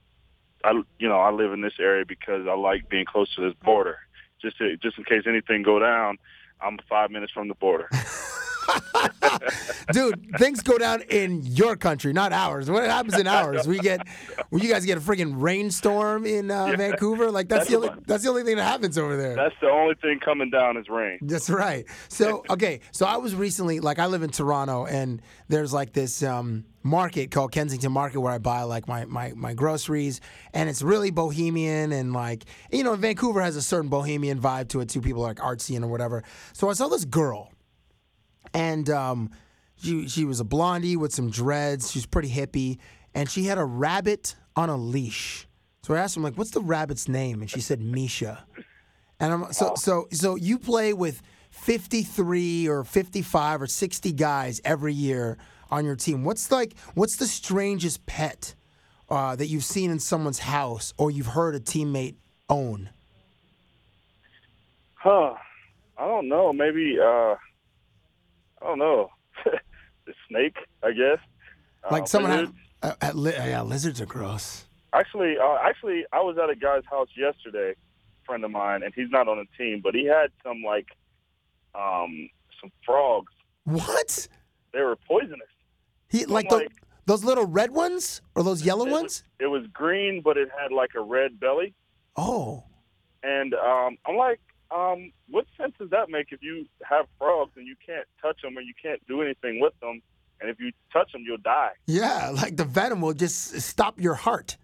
I you know I live in this area because I like being close to this border. Just to, just in case anything go down, I'm five minutes from the border. Dude, things go down in your country, not ours. What happens in ours? We get, well, you guys get a freaking rainstorm in uh, Vancouver. Like that's, That's the only that's the only thing that happens over there. That's the only thing coming down is rain. That's right. So okay, so I was recently like I live in Toronto, and there's like this um, market called Kensington Market where I buy like my my my groceries, and it's really bohemian and like you know Vancouver has a certain bohemian vibe to it too. People are like artsy and or whatever. So I saw this girl, and um, she she was a blondie with some dreads. She's pretty hippie, and she had a rabbit on a leash. So I asked her, like, "What's the rabbit's name?" And she said Misha. And I'm so so so you play with 53 or 55 or 60 guys every year on your team. What's like what's the strangest pet uh, that you've seen in someone's house or you've heard a teammate own? Huh. I don't know. Maybe uh I don't know. the snake, I guess. Like Uh, someone had lizard. uh, uh, li- yeah, lizards are gross. Actually, uh, actually, I was at a guy's house yesterday, a friend of mine, and he's not on the team, but he had some like, um, some frogs. What? They were poisonous. He like the, those little red ones or those yellow It ones? was, it was green, but it had like a red belly. Oh. And um, I'm like, um, does that make if you have frogs and you can't touch them and you can't do anything with them, and if you touch them, you'll die? Yeah, like the venom will just stop your heart.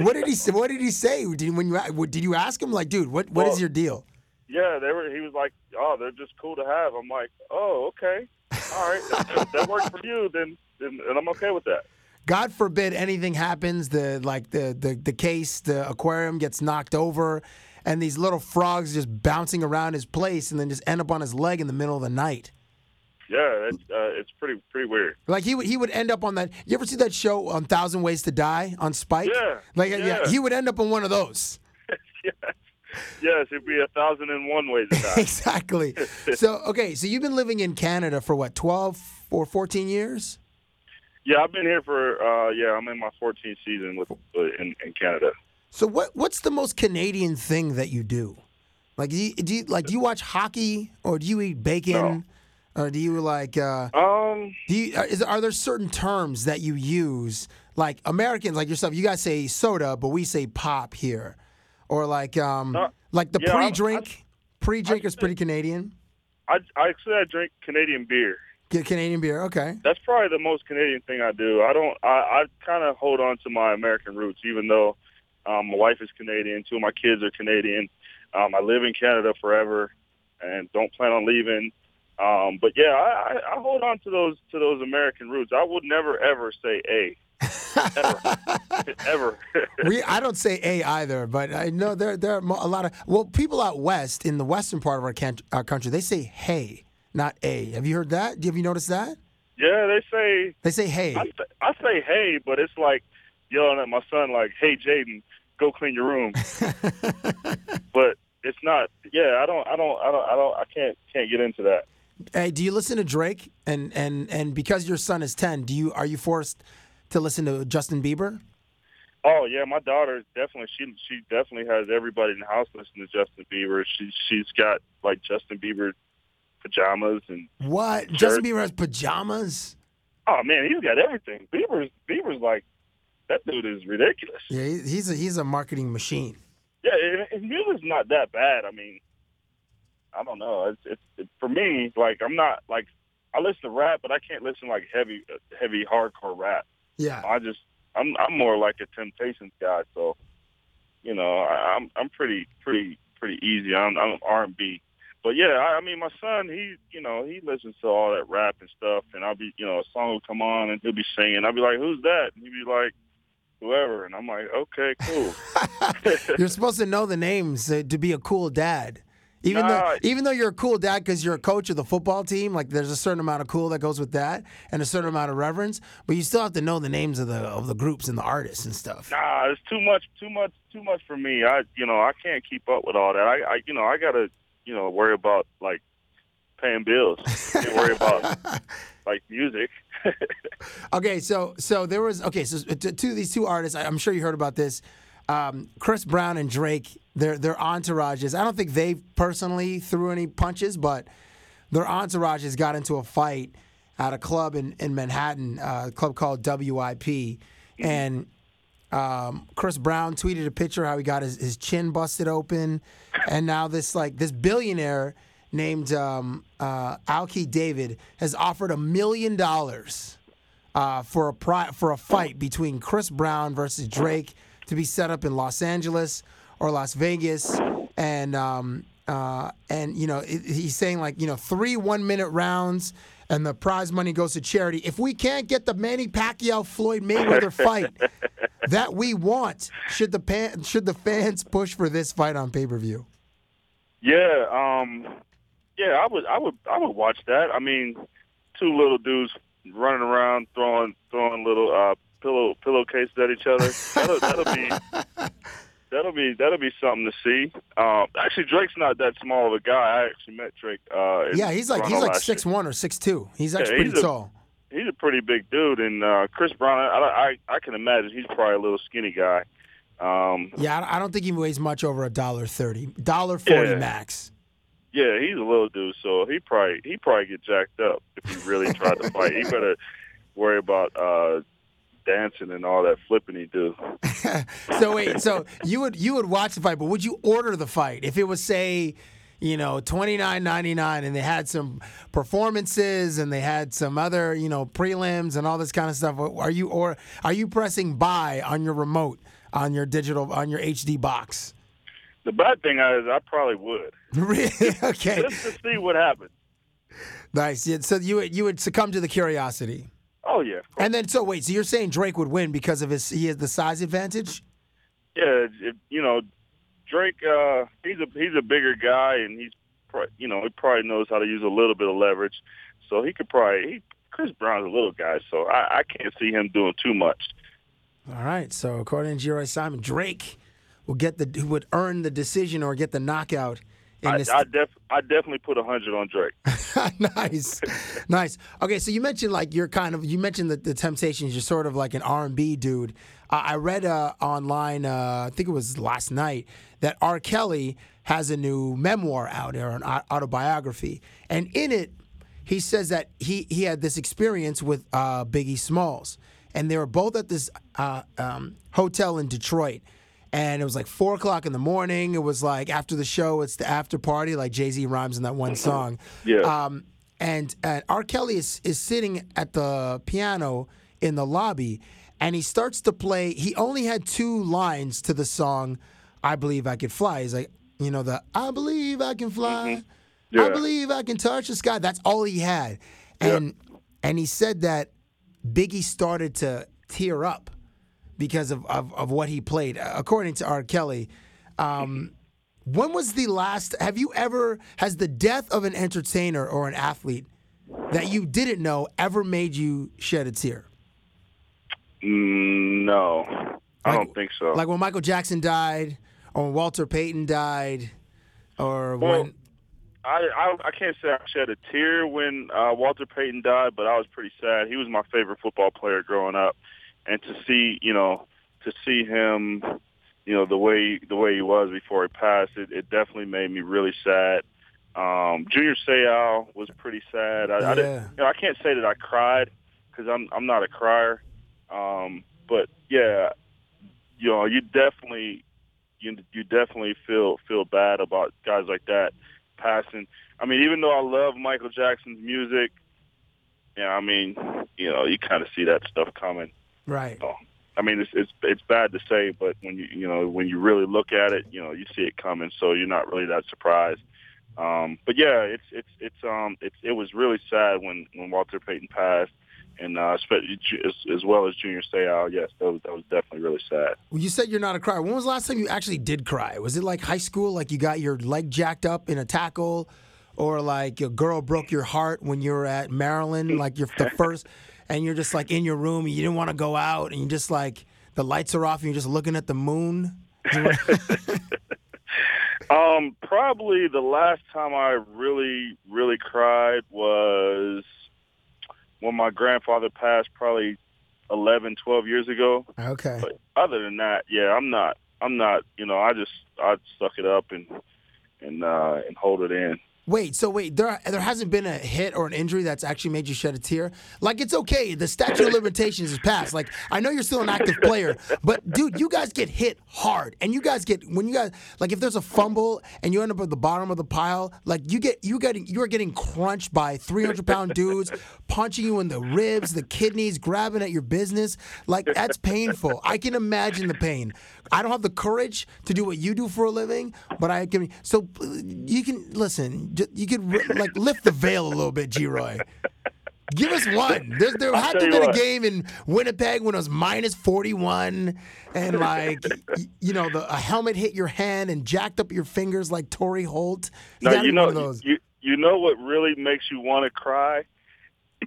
what did he say? What did he say? Did when you did you ask him like, dude, what what is Well- your deal? Yeah, they were. He was like, "Oh, they're just cool to have." I'm like, "Oh, okay, all right, if that works for you, then, then and I'm okay with that." God forbid anything happens, the like the, the the case, the aquarium gets knocked over, and these little frogs just bouncing around his place, and then just end up on his leg in the middle of the night. Yeah, it's uh, it's pretty pretty weird. Like he would he would end up on that. You ever see that show on Thousand Ways to Die on Spike? Yeah, Like yeah, yeah. he would end up on one of those. Yes, Yes, it'd be a thousand and one ways to die. exactly. So okay, so you've been living in Canada for what, twelve or fourteen years? yeah, I've been here for uh, yeah, I'm in my 14th season with uh, in, in Canada. So what what's the most Canadian thing that you do? Like do you, do you like do you watch hockey or do you eat bacon or do you like uh Um, do you, are- is are there certain terms that you use like Americans like yourself you guys say soda but we say pop here or like um like the Uh, yeah, pre-drink pre-drink is pretty Canadian I I actually I drink Canadian beer. Get Canadian beer okay That's probably the most Canadian thing I do. I don't. I, I kind of hold on to my American roots, even though um, my wife is Canadian. Two of my kids are Canadian. Um, I live in Canada forever, and don't plan on leaving. Um, but yeah, I, I, I hold on to those to those American roots. I would never ever say a ever ever. we I don't say a either, but I know there there are a lot of well people out west in the western part of our, can, our country they say hey, not a. Have you heard that? Have you noticed that? yeah, they say They say hey. I, I say hey, but it's like yelling at my son, like, "Hey, Jaden, go clean your room." but it's not. Yeah, I don't. I don't. I don't. I don't. I can't. Can't get into that. Hey, do you listen to Drake? And and and because your son is ten, do you are you forced to listen to Justin Bieber? Oh yeah, my daughter definitely. She she definitely has everybody in the house listening to Justin Bieber. She she's got like Justin Bieber pajamas and. What? Shirt. Justin Bieber has pajamas? Oh man, he's got everything. Bieber's Bieber's like that dude is ridiculous. Yeah, he's a he's a marketing machine. Yeah, and music's not that bad. I mean, I don't know. It's, it's it, for me. Like I'm not like I listen to rap, but I can't listen like heavy, heavy hardcore rap. Yeah. I just I'm I'm more like a Temptations guy. So, you know, I, I'm I'm pretty pretty pretty easy. I'm I'm R&B. But yeah, I, I mean, my son, he, you know, he listens to all that rap and stuff, and I'll be, you know, a song will come on and he'll be singing. I'll be like, "Who's that?" And he'll be like, "Whoever," and I'm like, "Okay, cool." You're supposed to know the names uh, to be a cool dad. Even though even though you're a cool dad because you're a coach of the football team, like there's a certain amount of cool that goes with that and a certain amount of reverence, but you still have to know the names of the of the groups and the artists and stuff. Nah, it's too much, too much, too much for me. I, you know, I can't keep up with all that. I, I you know, I gotta, you know, worry about like paying bills. Can't worry about like music. Okay, so so there was okay, so to, to these two artists, I'm sure you heard about this. Um, Chris Brown and Drake, their their entourages. I don't think they personally threw any punches, but their entourages got into a fight at a club in in Manhattan, uh, a club called WIP, and um, Chris Brown tweeted a picture how he got his, his chin busted open, and now this like this billionaire named um, uh, Alki David has offered a million dollars uh, for a pri- for a fight between Chris Brown versus Drake to be set up in Los Angeles or Las Vegas, and um, uh, and you know it, he's saying like you know three one minute rounds. And the prize money goes to charity. If we can't get the Manny Pacquiao Floyd Mayweather fight that we want, should the pan, should the fans push for this fight on pay per view? Yeah, um, yeah, I would, I would, I would watch that. I mean, two little dudes running around throwing, throwing little uh, pillow pillowcases at each other. That'll, that'll be, that'll be, that'll be something to see. Um, actually, Drake's not that small of a guy. I actually met Drake. Uh, Yeah, he's like he's like last year. six one or six two. He's Yeah, actually he's pretty a- tall. He's a pretty big dude, and uh, Chris Brown. I, I, I can imagine he's probably a little skinny guy. Um, Yeah, I I don't think he weighs much over a dollar thirty, dollar forty Yeah. max. Yeah, he's a little dude, so he probably he probably get jacked up if he really tried to fight. He better worry about uh dancing and all that flipping he do. So wait, so you would you would watch the fight, but would you order the fight if it was say, you know, twenty nine ninety nine, and they had some performances and they had some other you know prelims and all this kind of stuff? Are you or are you pressing buy on your remote on your digital on your HD box? The bad thing is I probably would Really? okay, just to see what happens. nice. Yeah, So you would you would succumb to the curiosity. Oh yeah, And then, so wait, so you're saying Drake would win because of his he has the size advantage? yeah. If, you know, Drake. Uh, he's a he's a bigger guy, and he's pro- you know he probably knows how to use a little bit of leverage, so he could probably. He, Chris Brown's a little guy, so I, I can't see him doing too much. All right. So according to G. Simon, Drake will get the who would earn the decision or get the knockout in I, this. I, def, I definitely put a hundred on Drake. nice, nice. Okay, so you mentioned like you're kind of you mentioned the, the Temptations. You're sort of like an R and B dude. Uh, I read uh, online, uh, I think it was last night, that R. Kelly has a new memoir out there, an autobiography, and in it, he says that he he had this experience with uh, Biggie Smalls, and they were both at this uh, um, hotel in Detroit. And it was like four o'clock in the morning. It was like after the show, it's the after party, like Jay Z rhymes in that one song. Yeah. Um, and uh, R. Kelly is, is sitting at the piano in the lobby, and he starts to play. He only had two lines to the song, "I Believe I Could Fly." He's like, you know, the "I believe I can fly," I Yeah. believe I can touch the sky. That's all he had, and and he said that Biggie started to tear up because of, of, of what he played. According to R. Kelly, um, when was the last? Have you ever has the death of an entertainer or an athlete that you didn't know ever made you shed a tear? Mm, no, I Like- don't think so. Like when Michael Jackson died, or when Walter Payton died, or Well, when I, I I can't say I shed a tear when uh, Walter Payton died, but I was pretty sad. He was my favorite football player growing up, and to see you know to see him, you know the way the way he was before he passed, it, it definitely made me really sad. Um, Junior Seau was pretty sad. I, I didn't, Yeah. you know, I can't say that I cried because I'm I'm not a crier, um, but yeah, you know, you definitely you you definitely feel feel bad about guys like that passing. I mean, even though I love Michael Jackson's music, yeah, I mean, you know, you kind of see that stuff coming. Right? So, I mean, it's it's it's bad to say, but when you you know when you really look at it, you know, you see it coming, so you're not really that surprised. Um, but yeah, it's it's it's um it's it was really sad when when Walter Payton passed. and uh, as, as well as Junior Seau. Yes, that was that was definitely really sad. Well, you said you're not a crier. When was the last time you actually did cry? Was it like high school, like you got your leg jacked up in a tackle, or like a girl broke your heart when you were at Maryland, like you're the first, and you're just like in your room and you didn't want to go out, and you just like the lights are off and you're just looking at the moon. Um, probably the last time I really, really cried was when my grandfather passed, probably 11, 12 years ago. Okay. But other than that, yeah, I'm not. I'm not. You know, I just I suck it up and and uh, and hold it in. Wait, so wait, there there hasn't been a hit or an injury that's actually made you shed a tear? Like it's okay, the statute of limitations is passed. Like I know you're still an active player, but dude, you guys get hit hard. And you guys get when you guys like if there's a fumble and you end up at the bottom of the pile, like you get you getting you're getting crunched by 300 pound dudes punching you in the ribs, the kidneys, grabbing at your business. Like that's painful. I can imagine the pain. I don't have the courage to do what you do for a living, but I can. So you can listen. You could like lift the veil a little bit, Geroy. Give us one. There, there had to been a game in Winnipeg when it was minus 41 and like, you know, the, a helmet hit your hand and jacked up your fingers like Torry Holt. You Now you know you you know what really makes you want to cry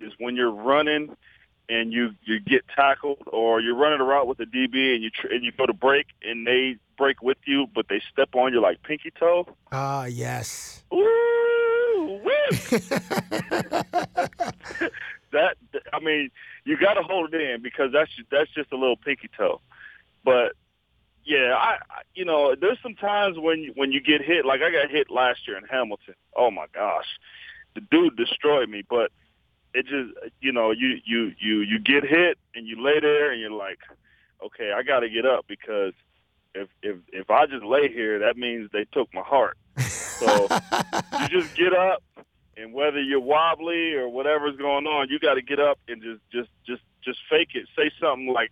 is when you're running and you you get tackled or you're running a route with a DB and you tr- and you go to break and they break with you but they step on you like pinky toe. Ah, yes. Woo! Woo! that I mean, you got to hold it in because that's just, that's just a little pinky toe. But yeah, I I- you know, there's some times when when you get hit. Like I got hit last year in Hamilton. Oh my gosh, the dude destroyed me. But it just you know you you you you get hit and you lay there and you're like, okay, I got to get up because if if if I just lay here, that means they took my heart. So you just get up, and whether you're wobbly or whatever's going on, you got to get up and just just just just fake it. Say something like,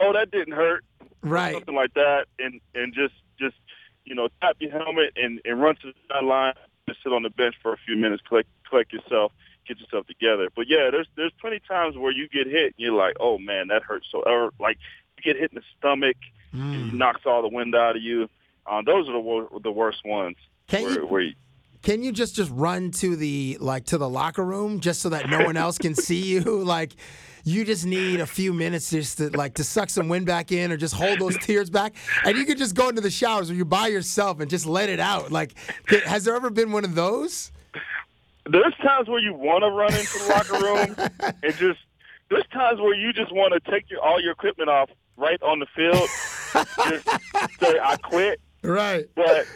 "Oh, that didn't hurt," Right. something like that, and and just just you know tap your helmet and and run to the sideline, just sit on the bench for a few minutes, collect collect yourself, get yourself together. But yeah, there's there's plenty of times where you get hit and you're like, "Oh man, that hurts so," or like you get hit in the stomach, and it knocks all the wind out of you. Um, those are the wor- the worst ones. Can where, you- where you Can you just just run to the like to the locker room just so that no one else can see you? Like you just need a few minutes just to like to suck some wind back in or just hold those tears back. And you could just go into the showers where you're by yourself and just let it out. Like has there ever been one of those? There's times where you want to run into the locker room and just there's times where you just want to take your all your equipment off right on the field just say i quit. Right. but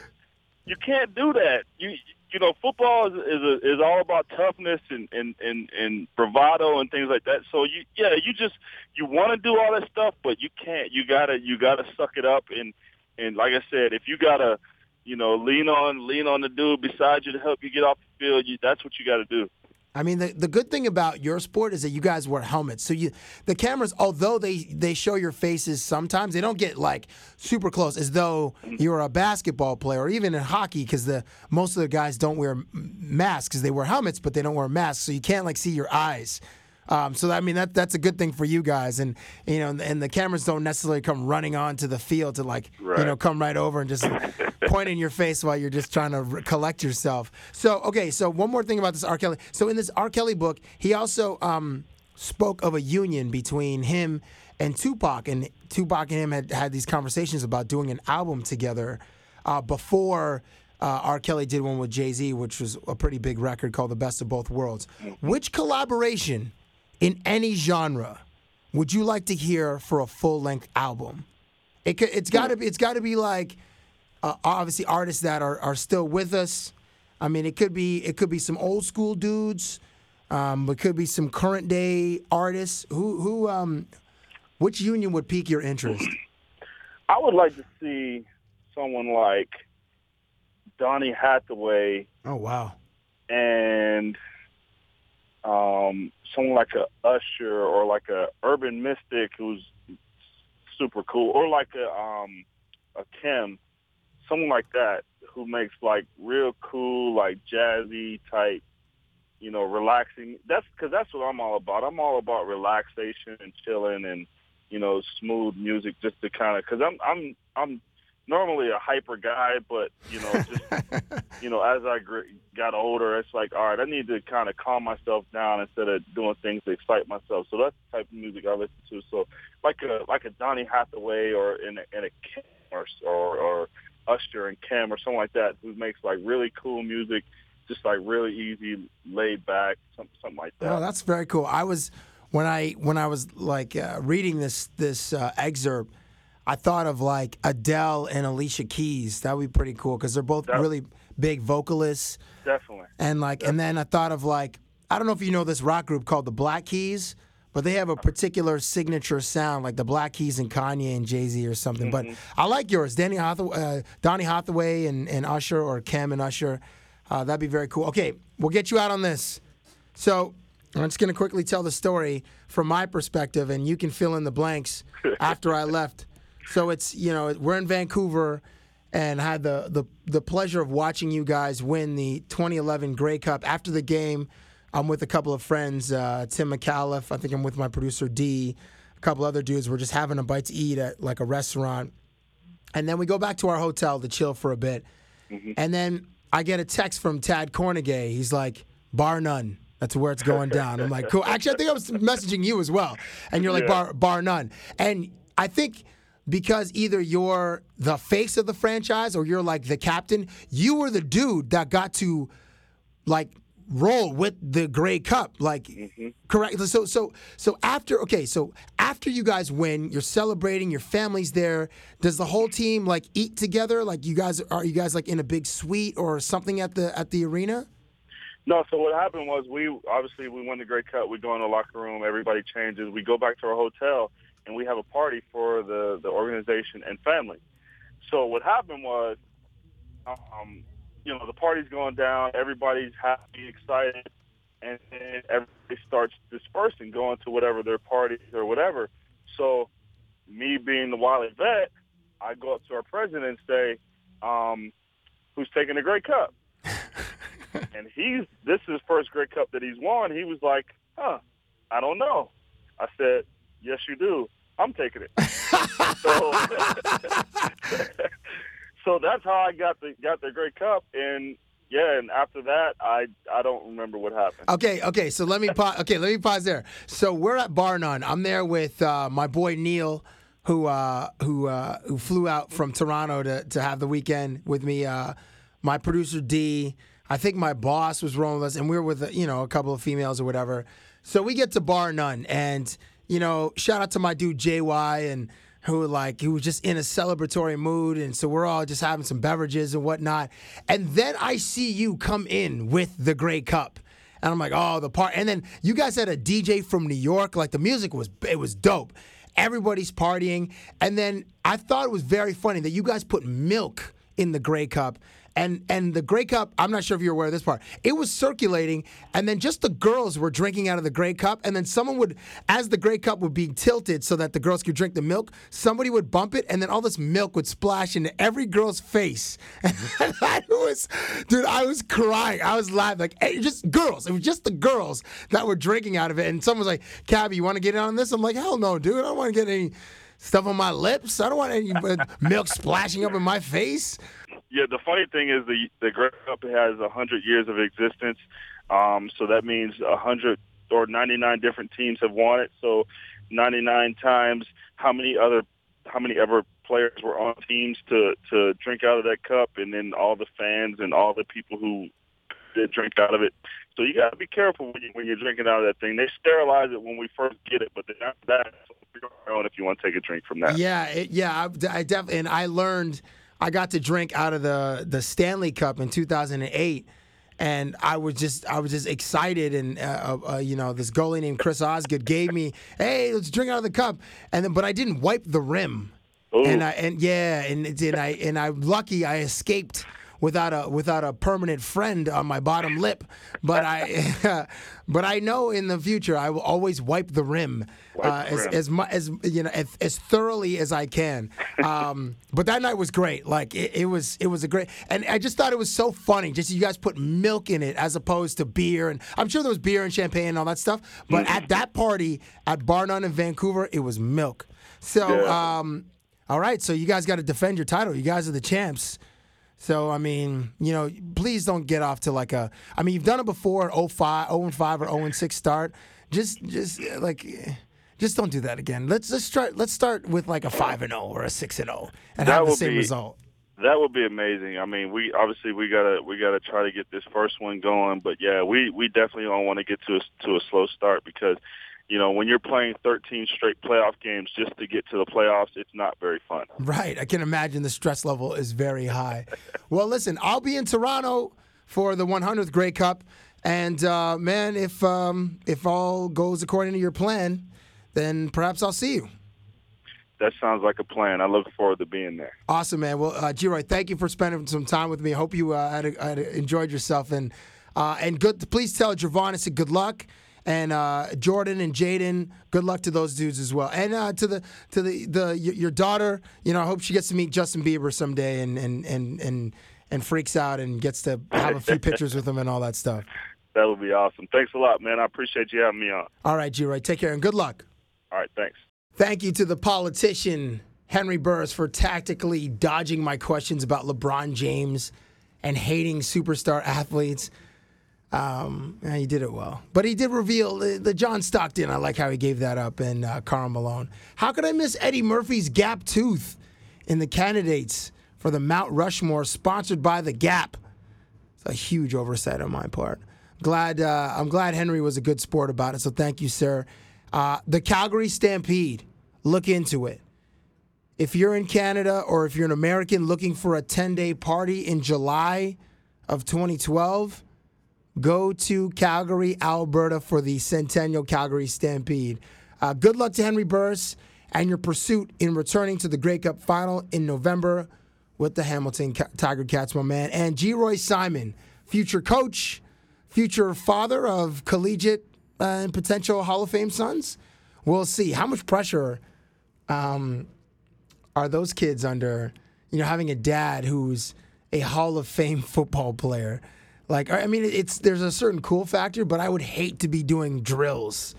you can't do that. You you know football is is, a, is all about toughness and, and and and bravado and things like that. So you yeah you just you want to do all that stuff but you can't. You gotta you gotta suck it up and and like i said if you gotta you know lean on lean on the dude beside you to help you get off the field you, that's what you got to do I mean, the, the good thing about your sport is that you guys wear helmets. So you, the cameras, although they they show your faces sometimes, they don't get like super close, as though mm-hmm. you're a basketball player or even in hockey, because the most of the guys don't wear masks because they wear helmets, but they don't wear masks, so you can't like see your eyes. Um, so I mean that that's a good thing for you guys, and you know, and the cameras don't necessarily come running onto the field to like you know come right over and just point in your face while you're just trying to re- collect yourself. So okay, so one more thing about this R. Kelly. So in this R. Kelly book, he also um, spoke of a union between him and Tupac, and Tupac and him had had these conversations about doing an album together uh, before. Uh, R. Kelly did one with Jay Z, which was a pretty big record called "The Best of Both Worlds." Which collaboration in any genre would you like to hear for a full length album? It, it's got to be it's got to be like uh, obviously artists that are, are still with us. I mean, it could be it could be some old school dudes. Um, it could be some current day artists. Who who um, which union would pique your interest? I would like to see someone like Donny Hathaway Oh wow, and um, someone like a Usher or like a Urban Mystic who's super cool, or like a um, a Kem, someone like that who makes like real cool, like jazzy type you know, relaxing. That's because that's what I'm all about. I'm all about relaxation and chilling and you know, smooth music just to kind of because I'm I'm I'm normally a hyper guy, but you know, just you know, as I gr- got older, it's like, all right, I need to kind of calm myself down instead of doing things to excite myself. So that's the type of music I listen to. So like a like a Donny Hathaway or in a, in a Kem or, or or Usher and Kem or something like that, who makes like really cool music, just like really easy, laid back, something, something like that. Oh, that's very cool. I was when I when I was like uh, reading this this uh, excerpt, I thought of like Adele and Alicia Keys. That would be pretty cool because they're both That- really big vocalists. Definitely. And like, and then I thought of like, I don't know if you know this rock group called the Black Keys, but they have a particular signature sound, like the Black Keys and Kanye and Jay Z or something. But I like yours, Danny Hathaway, uh, Donny Hathaway and, and Usher, or Cam and Usher. Uh, that'd be very cool. Okay, we'll get you out on this. So I'm just gonna quickly tell the story from my perspective, and you can fill in the blanks after I left. So it's you know we're in Vancouver, and had the the the pleasure of watching you guys win the 2011 Grey Cup. After the game, I'm with a couple of friends, uh, Tim McAuliffe. I think I'm with my producer D, a couple other dudes. We're just having a bite to eat at like a restaurant, and then we go back to our hotel to chill for a bit, and then I get a text from Tad Cornegay. He's like, "Bar none." That's where it's going down. I'm like, cool. Actually, I think I was messaging you as well, and you're like, Yeah. bar bar none. And I think because either you're the face of the franchise or you're like the captain, you were the dude that got to like roll with the Grey Cup. Like mm-hmm. correct. So so so after okay, so after you guys win, you're celebrating, your family's there. Does the whole team like eat together? Like you guys are you guys like in a big suite or something at the at the arena? No, so what happened was we obviously we won the Grey Cup. We go in the locker room, everybody changes. We go back to our hotel and we have a party for the the organization and family. So what happened was, um, you know, the party's going down, everybody's happy, excited, and then everybody starts dispersing, going to whatever their parties or whatever. So me being the Wiley vet, I go up to our president and say, um, "Who's taking the Great Cup?" and he's this is his first Grey Cup that he's won. He was like, "Huh, I don't know." I said, "Yes, you do. I'm taking it." so, so that's how I got the got the Grey Cup, and yeah, and after that, I I don't remember what happened. Okay, okay. So let me pause. Okay, let me pause there. So we're at Bar None. I'm there with uh, my boy Neil, who uh, who uh, who flew out from Toronto to to have the weekend with me. Uh, my producer D. I think my boss was rolling with us, and we were with you know a couple of females or whatever. So we get to Bar None, and you know, shout out to my dude JY and who like he was just in a celebratory mood. And so we're all just having some beverages and whatnot. And then i see you come in with the Grey Cup. And i'm like oh the part and then you guys had a dj from new york. Like the music was it was dope. Everybody's partying. And then i thought it was very funny that you guys put milk in the Grey Cup and and the Grey Cup, I'm not sure if you're aware of this part. It was circulating, and then just the girls were drinking out of the Grey Cup, and then someone would, as the Grey Cup would be tilted so that the girls could drink the milk, somebody would bump it, and then all this milk would splash into every girl's face. And I was, dude, I was crying. I was laughing, like eh, just girls. It was just the girls that were drinking out of it, and someone was like, "Cabbie, you want to get in on this?" I'm like, "Hell no, dude. I don't want to get any." Stuff on my lips. I don't want any uh, milk splashing up in my face. Yeah, the funny thing is the the Grey Cup has a hundred years of existence, um, so that means a hundred or ninety nine different teams have won it. So ninety nine times how many other how many ever players were on teams to to drink out of that cup, and then all the fans and all the people who did drink out of it. So you got to be careful when, you, when you're drinking out of that thing. They sterilize it when we first get it, but then after that, it's on if you want to take a drink from that. Yeah, it, yeah, I, I definitely, and I learned. I got to drink out of the the Stanley Cup in 2008, and I was just I was just excited, and uh, uh, you know this goalie named Chris Osgood gave me, hey, let's drink out of the cup, and then but I didn't wipe the rim, and I and yeah, and and I and I'm lucky I escaped without a without a permanent friend on my bottom lip, but I but I know in the future I will always wipe the rim, Wipe uh, the as rim. as mu- as you know as, as thoroughly as I can. Um, but that night was great. Like it, it was it was a great, and I just thought it was so funny. Just you guys put milk in it as opposed to beer, and I'm sure there was beer and champagne and all that stuff. But Mm-hmm. at that party at Bar None in Vancouver, it was milk. So. Yeah. Um, all right, so you guys got to defend your title. You guys are the champs. So I mean, you know, please don't get off to like a. I mean, you've done it before, 05, 0 and 5 or 0 and 6 start. Just, just uh, like, just don't do that again. Let's let's start. Let's start with like a 5 and 0 or a 6 and 0 and That have the same be- result. That would be amazing. I mean, we obviously we gotta we gotta try to get this first one going, but yeah, we we definitely don't want to get to a to a slow start because, you know, when you're playing 13 straight playoff games just to get to the playoffs, it's not very fun. Right. I can imagine the stress level is very high. well, listen, I'll be in Toronto for the 100th Grey Cup, and uh, man, if um, if all goes according to your plan, then perhaps I'll see you. That sounds like a plan. I look forward to being there. Awesome, man. Well, uh, Geroy, thank you for spending some time with me. I hope you uh, had, had enjoyed yourself, and uh, and good. Please tell Javon I said good luck, and uh, Jordan and Jaden, good luck to those dudes as well, and uh, to the to the the your daughter. You know, I hope she gets to meet Justin Bieber someday, and and and and and freaks out and gets to have a few pictures with him and all that stuff. That would be awesome. Thanks a lot, man. I appreciate you having me on. All right, Geroy, take care and good luck. All right, thanks. Thank you to the politician, Henry Burris, for tactically dodging my questions about LeBron James and hating superstar athletes. Um, he did it well. But he did reveal the, the John Stockton. I like how he gave that up, and uh, Karl Malone. How could I miss Eddie Murphy's Gap Tooth in the candidates for the Mount Rushmore sponsored by The Gap? It's a huge oversight on my part. Glad uh, I'm glad Henry was a good sport about it. So thank you, sir. Uh, the Calgary Stampede. Look into it. If you're in Canada or if you're an American looking for a 10 day party in July of 2012, go to Calgary, Alberta for the Centennial Calgary Stampede. Uh, good luck to Henry Burris and your pursuit in returning to the Grey Cup final in November with the Hamilton Tiger Cats, my man. And Geroy Simon, future coach, future father of collegiate uh, and potential Hall of Fame sons. We'll see. How much pressure um, are those kids under, you know, having a dad who's a Hall of Fame football player? Like, I mean, it's there's a certain cool factor, but I would hate to be doing drills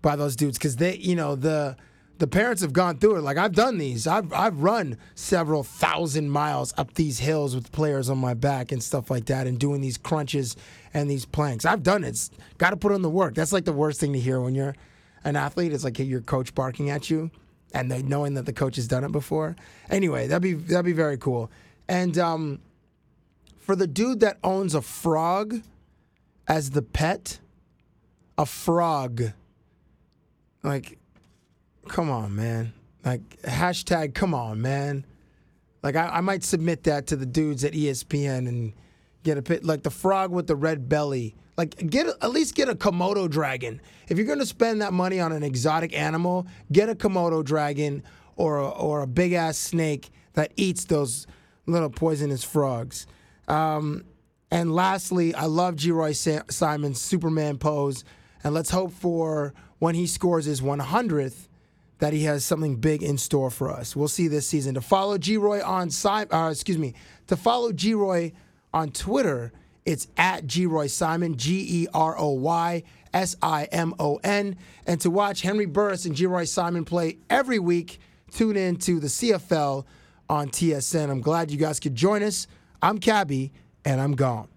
by those dudes because they, you know, the the parents have gone through it. Like I've done these. I've I've run several thousand miles up these hills with players on my back and stuff like that, and doing these crunches and these planks. I've done it. Got to put in the work. That's like the worst thing to hear when you're an athlete. It's like your coach barking at you, and knowing that the coach has done it before. Anyway, that'd be that'd be very cool. And um, for the dude that owns a frog as the pet, a frog. Like, come on, man. Like, hashtag, come on, man. Like, I, I might submit that to the dudes at ESPN and get a pit, like the frog with the red belly. Like, get at least get a Komodo dragon. If you're to spend that money on an exotic animal, get a Komodo dragon or a, or a big ass snake that eats those little poisonous frogs. Um, and lastly, I love Geroy Simon's Superman pose. And let's hope for when he scores his 100th that he has something big in store for us. We'll see this season. To follow Geroy on Sim- uh, excuse me, to follow Geroy on Twitter, it's at Geroy Simon, G E R O Y S I M O N. And to watch Henry Burris and Geroy Simon play every week, tune in to the CFL on TSN. I'm glad you guys could join us. I'm Cabbie, and I'm gone.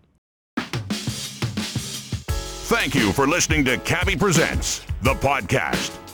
Thank you for listening to Cabbie Presents, the podcast.